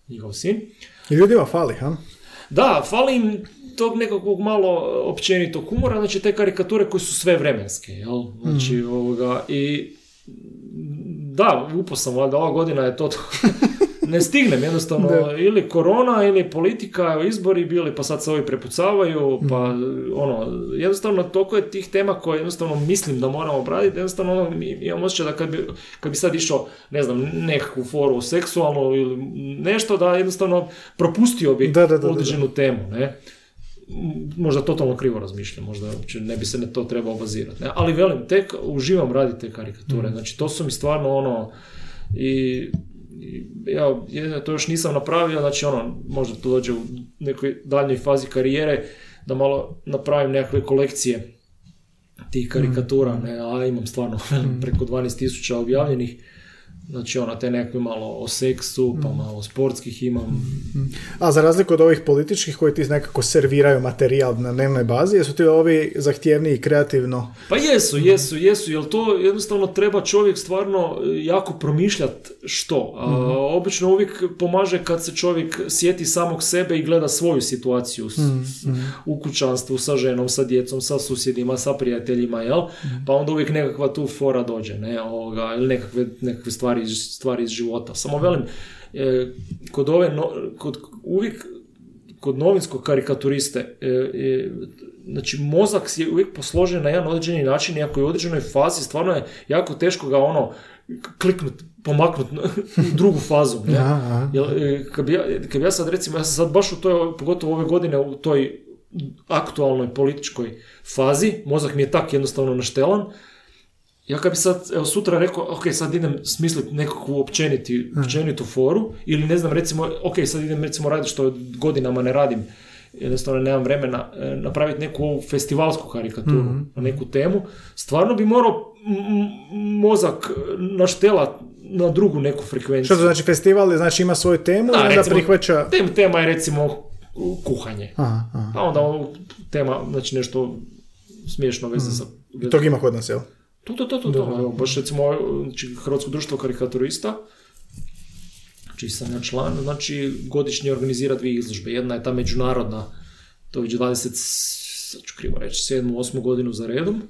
njihov sin. I ljudima fali, ha? Da, fali im tog nekakvog malo općenitog humora, znači te karikature koje su sve vremenske, jel? Znači, ovoga, i da, upao sam, valjda ova godina je to, [laughs] ne stignem jednostavno, ili korona, ili politika, izbori bili, pa sad se ovi prepucavaju, pa ono, jednostavno toliko je tih tema koje jednostavno mislim da moramo obraditi, jednostavno ono, imam osjećaj da kad bi, kad bi sad išao, ne znam, nekakvu foru seksualnu ili nešto, da jednostavno propustio bi Da, da, da, da, određenu temu, ne. Možda totalno krivo razmišljam, možda uopće ne bi se na to trebao bazirati. Ne? Ali velim, tek uživam raditi te karikature. Znači, to su mi stvarno ono, i ja, ja to još nisam napravio, znači ono, možda to dođe u nekoj daljnjoj fazi karijere, da malo napravim nekakve kolekcije tih karikatura, ne, a imam stvarno preko 12.000 objavljenih, Znači, ono, te nekakve malo o seksu, pa malo sportskih imam. A za razliku od ovih političkih koji ti nekako serviraju materijal na dnevnoj bazi, jesu ti ovi zahtjevniji kreativno? Pa jesu, jesu, jesu, jer to jednostavno treba čovjek stvarno jako promišljati što. A, obično uvijek pomaže kad se čovjek sjeti samog sebe i gleda svoju situaciju s, s- u kućanstvu, sa ženom, sa djecom, sa susjedima, sa prijateljima, jel? Pa onda uvijek nekakva tu fora dođe, ne, ovoga, ili nekakve, nekakve stvari, iz- stvari iz života. Samo velim, e, kod ove, no- kod, uvijek kod novinskog karikaturiste, e, e, znači mozak je uvijek posložen na jedan određeni način i ako je u određenoj fazi, stvarno je jako teško ga ono kliknut, pomaknut u drugu fazu. Ne? Jel, kad, bi ja, kad bi ja sad recimo, ja sam sad baš u toj, pogotovo ove godine u toj aktualnoj političkoj fazi, mozak mi je tak jednostavno naštelan, ja kad bi sad, evo sutra rekao, ok, sad idem smisliti nekakvu općeniti, općenitu foru, ili ne znam, recimo, ok, sad idem recimo raditi što godinama ne radim, jednostavno nemam vremena, e, napraviti neku ovu festivalsku karikaturu na neku temu, stvarno bi morao mozak naštelat na drugu neku frekvenciju. Što to znači festival, znači ima svoju temu Da, i onda recimo, prihvaća... tem- tema je recimo kuhanje. Aha, aha. Pa onda ovo tema, znači nešto smiješno veze sa... I Tog ima kod nas, jel? To, to, to, to, to. Evo, baš recimo znači, Hrvatsko društvo karikaturista, čiji sam ja član, znači godišnje organizira dvije izložbe. Jedna je ta međunarodna, to je već 20, sad ću krivo reći, 7. 8. godinu za redom,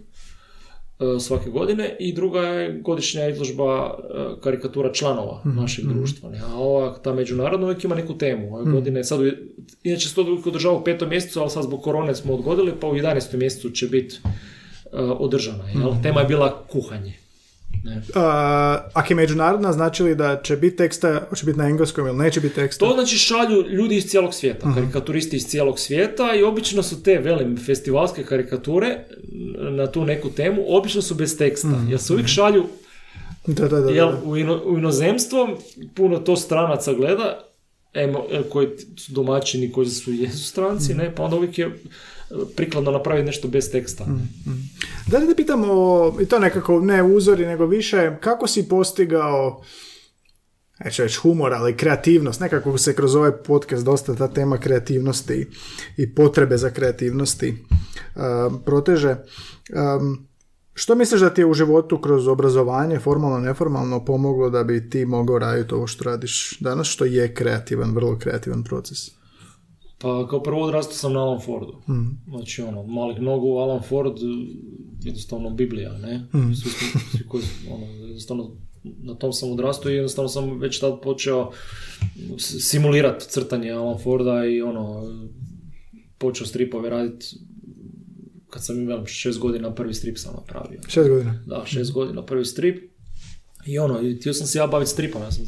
e, svake godine i druga je godišnja izložba e, karikatura članova našeg društva. ne. A ova, ta međunarodna uvijek ima neku temu. Ove godine, sad, inače se to uvijek održava u petom mjesecu, ali sad zbog korone smo odgodili, pa u 11. mjesecu će biti održana. Jel? Tema je bila kuhanje. Ne. A, ako je međunarodna, znači li da će biti teksta, hoće biti na engleskom ili neće biti teksta? To znači šalju ljudi iz cijelog svijeta, karikaturisti iz cijelog svijeta i obično su te, velim, festivalske karikature na tu neku temu, obično su bez teksta, jer se uvijek šalju Da, da, da. da. jel, u, ino, u inozemstvo, puno to stranaca gleda, emo, koji su domaćini, koji su jesu stranci, ne, pa onda uvijek je prikladno napraviti nešto bez teksta. Da li te pitam o, i to nekako ne uzori, nego više, kako si postigao neću reći humor, ali kreativnost. Nekako se kroz ovaj podcast dosta ta tema kreativnosti i potrebe za kreativnosti um, proteže. Um, što misliš da ti je u životu kroz obrazovanje, formalno, neformalno, pomoglo da bi ti mogao raditi ovo što radiš danas, što je kreativan, vrlo kreativan proces? Pa kao prvo odrastao sam na Alan Fordu. Znači ono, malih nogu, Alan Ford, jednostavno Biblija, ne? Svi, smo- svi koji, ono, jednostavno na tom sam odrastao i jednostavno sam već tad počeo simulirati crtanje Alan Forda i ono, počeo stripove raditi kad sam imao šest godina prvi strip sam napravio. Šest godina. Da, šest godina prvi strip. I ono, htio sam se ja baviti stripom, ja sam,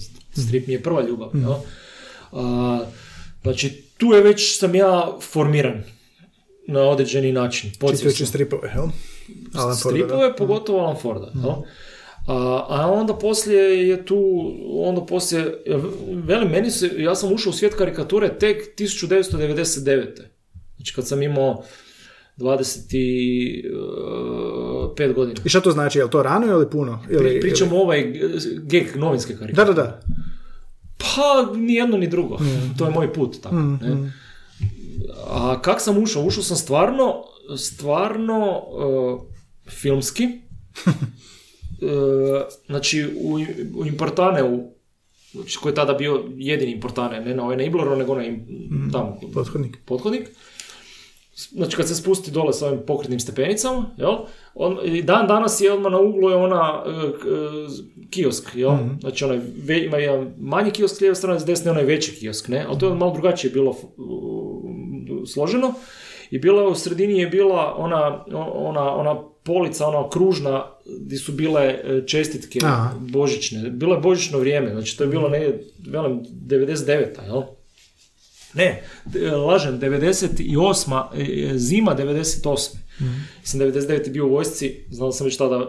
strip mi je prva ljubav, jel? A, znači, tu je već sam ja formiran na određeni način. Čitajući stripove, jel? Alan Forda. Stripove, pogotovo Alan Forda. jel? A, a onda poslije je tu, onda poslije, velim, meni se, ja sam ušao u svijet karikature tek 1999. Znači kad sam imao 25 godina. I šta to znači, je li to rano ili puno? Ili, Pri, pričamo ovaj geg novinske ili- karikature. Da, da, da. Pa, ni jedno ni drugo. [laughs] To je moj put, tako. ne? A kak sam ušao? Ušao sam stvarno, stvarno uh, filmski. Uh, [laughs] znači, u, u Importane, u, znači, koji je tada bio jedini Importane, ne na ovaj na nego na im, tamo, Pothodnik. pothodnik. Znači kad se spusti dole sa ovim pokretnim stepenicama, jel? On, i dan danas je odmah na uglu je ona e, e, kiosk, jel? Znači onaj, ve- ima jedan manji kiosk s lijeve strane, s desne onaj veći kiosk, ne? Ali to je malo drugačije bilo f- u- složeno. I bila u sredini je bila ona, ona, ona polica, ona kružna, gdje su bile e, čestitke Aha. božićne. Bilo je božićno vrijeme, znači to je bilo negdje, velim, 99. jel? Ne, d- lažem, 98. e, zima 98. Sam 99. bio u vojsci, znao sam već tada e,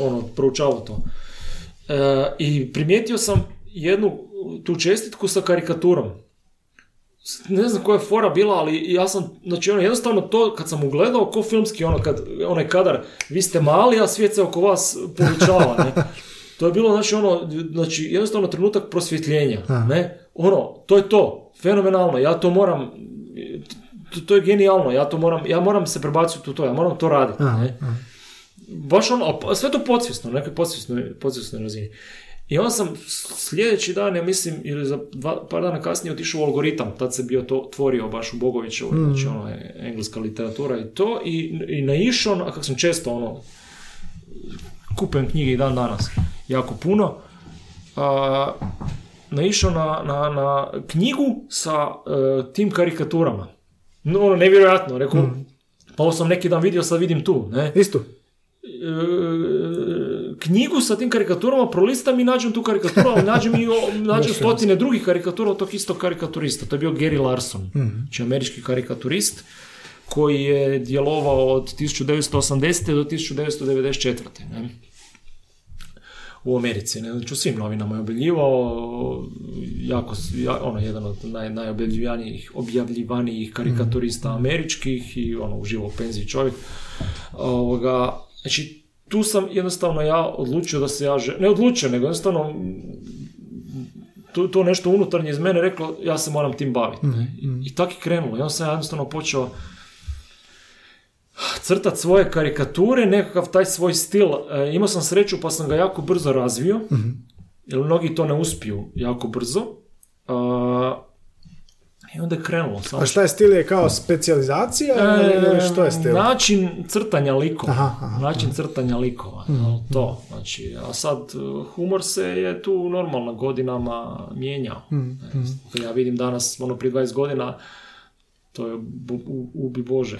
[laughs] ono, proučavao to. E, I primijetio sam jednu tu čestitku sa karikaturom. Ne znam koja je fora bila, ali ja sam, znači ono, jednostavno to kad sam ugledao ko filmski, ono, kad, onaj kadar, vi ste mali, a svijet se oko vas povećava, ne? [laughs] To je bilo, znači, ono, znači, jednostavno trenutak prosvjetljenja, ne? Ono, to je to, fenomenalno, ja to moram, to, to je genijalno, ja to moram, ja moram se prebaciti u to, ja moram to raditi, ne? Baš ono, sve to podsvjesno, nekoj podsvjesnoj, podsvjesnoj razini. I onda sam sljedeći dan, ja mislim, ili za dva, par dana kasnije otišao u algoritam, tad se bio to tvorio baš u Bogovićevoj, znači ono je engleska literatura i to, i, i naišao, na- a kako sam često ono, kupujem knjige i dan danas, jako puno, a, naišao na, na, na knjigu sa e, tim karikaturama. No, ono, nevjerojatno, rekao, pa ovo sam neki dan vidio, sad vidim tu, ne? Isto. e, knjigu sa tim karikaturama, prolistam i nađem tu karikaturu, ali nađem i o- [laughs] nađem stotine drugih karikatura od tog istog karikaturista. To je bio Gary Larson, znači američki karikaturist koji je djelovao od 1980. do 1994. Ne? U Americi, ne, znači u svim novinama je objavljivao, jako, ja, ono, jedan od naj, najobjavljivanijih objavljivanijih karikaturista američkih i ono, uživo u penziji čovjek. Ovoga, znači, tu sam jednostavno ja odlučio da se ja, že- ne odlučio, nego jednostavno to, to nešto unutarnje iz mene reklo, ja se moram tim baviti. ne. I, I tako je krenulo. I onda sam ja jednostavno počeo crtat svoje karikature, nekakav taj svoj stil. E, imao sam sreću pa sam ga jako brzo razvio, jer mnogi to ne uspiju jako brzo. A, I onda je krenulo. Samo A šta je stil je kao specijalizacija ili što je stil? E, Način crtanja likova. Aha, aha, način crtanja likova. jel, To. Znači, a sad uh, humor se je tu normalno godinama mijenjao. E, Ja vidim danas, ono prije 20 godina, to je ubi Bože.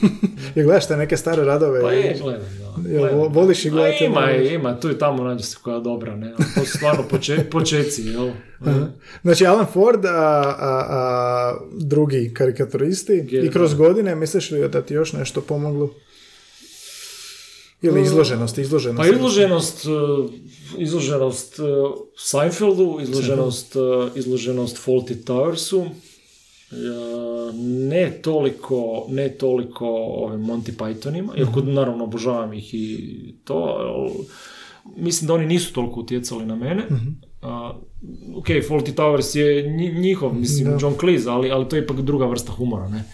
[laughs] Je gledaš te neke stare radove? Pa i- je, gledam, da. Jel gledam. voliš A gledati, Ima, voliš? ima, tu i tamo nađe se koja je dobra, ne? To su stvarno poče, [laughs] počeci, jel? Znači Alan Ford, a, a, a drugi karikaturisti i kroz godine, misliš li da ti još nešto pomoglo? Ili izloženost, izloženost. Pa izloženost, uh, izloženost uh, Seinfeldu, izloženost, uh, izloženost Fawlty Towersu, ne toliko, ne toliko ovim Monty Pythonima, iako naravno obožavam ih i to, mislim da oni nisu toliko utjecali na mene. Uh, ok, Fawlty Towers je nji- njihov, mislim, Da. John Cleese, ali, ali to je ipak druga vrsta humora, ne?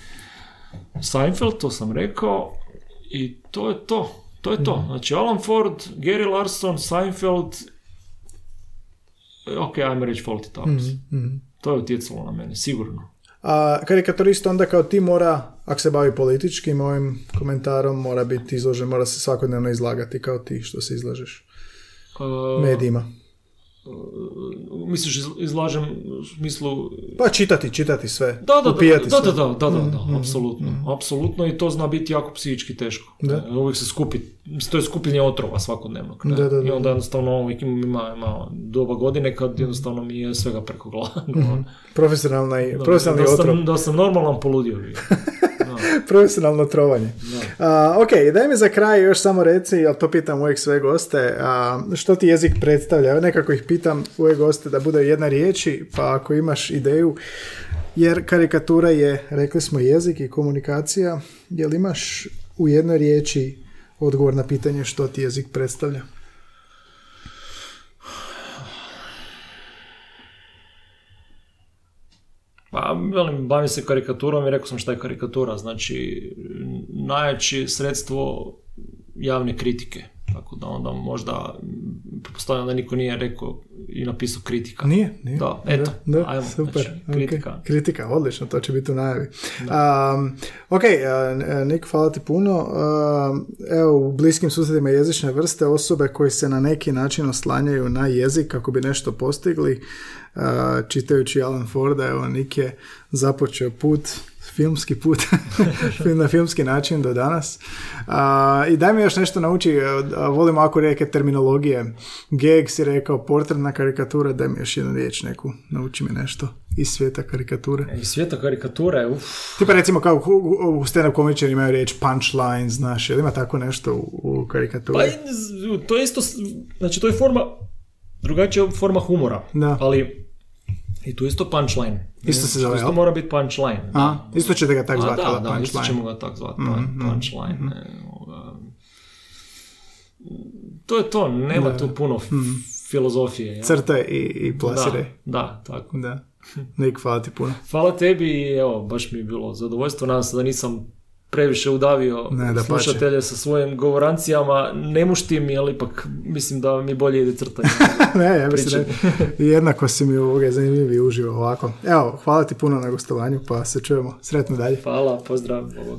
Seinfeld, to sam rekao, i to je to. To je to. Znači, Alan Ford, Gary Larson, Seinfeld, ok, ajmo reći Fawlty Towers. To je utjecalo na mene, sigurno. A karikaturist onda kao ti mora, ako se bavi političkim ovim komentarom, mora biti izložen, mora se svakodnevno izlagati kao ti što se izlažeš medijima. Misliš, iz- izlažem u smislu... Pa čitati, čitati sve. Da, da, da, upijati da, da, sve. da, da, da, da, apsolutno. Apsolutno i to zna biti jako psihički teško. Da. E, Uvijek se skupi, to je skupljenje otrova svakodnevnog. ne? Da, da, da. I onda jednostavno uvijek ima, ima doba godine kad jednostavno mi je svega preko glava. [laughs] Profesionalna i, Da, profesionalni da, otrov. sam, da sam normalan poludio. [laughs] [laughs] Profesionalno trovanje. A, ok, daj mi za kraj još samo reci, ali to pitam uvijek sve goste, a, što ti jezik predstavlja? Nekako ih pitam uvijek goste da bude jedna riječi, pa ako imaš ideju, jer karikatura je, rekli smo, jezik i komunikacija, jel imaš u jednoj riječi odgovor na pitanje što ti jezik predstavlja? Pa, velim, bavim se karikaturom i rekao sam šta je karikatura. Znači, najjače sredstvo javne kritike. Tako da onda možda, m, pretpostavljam da niko nije rekao i napisao kritika. Nije? Nije? Da, eto, Da, ajmo, super. znači, kritika. Kritika, odlično, to će biti u najavi. Um, ok, uh, Nik, hvala ti puno. Um, evo, u bliskim susjedima jezične vrste osobe koji se na neki način oslanjaju na jezik kako bi nešto postigli, uh, čitajući Alan Forda, evo, Nik je započeo put filmski put [laughs] na filmski način do danas. A, I daj mi još nešto nauči, volim ako reke terminologije. Gag si rekao, portretna karikatura, daj mi još jednu riječ neku, nauči mi nešto iz svijeta karikature. I svijeta karikature, uf, Tipa recimo kao u, stand-up komičari imaju riječ punchline, znaš, jel ima tako nešto u, u karikaturi? Pa to je isto, znači to je forma drugačija forma humora. Da. Ali i tu isto punchline. Isto se zove, Isto mora biti punchline. A, isto ćete ga tak zvati, da, da, isto punchline. ćemo ga tak zvati, Mhm, pun- punchline. ne, ovoga. To je to, nema Da. tu puno f- filozofije. jel? Crtaj i, i plasiraj. Da, da, tako. Da. Nik, hvala ti puno. Hvala tebi i evo, baš mi je bilo zadovoljstvo. Nadam se da nisam previše udavio Ne, dapače. slušatelje sa svojim govorancijama. Ne muštim, ali ipak mislim da mi bolje ide crtanje. [laughs] ne, ja mislim da jednako si mi ovoga zanimljivi uživo ovako. Evo, hvala ti puno na gostovanju, pa se čujemo. Sretno dalje. Hvala, pozdrav. Ovo.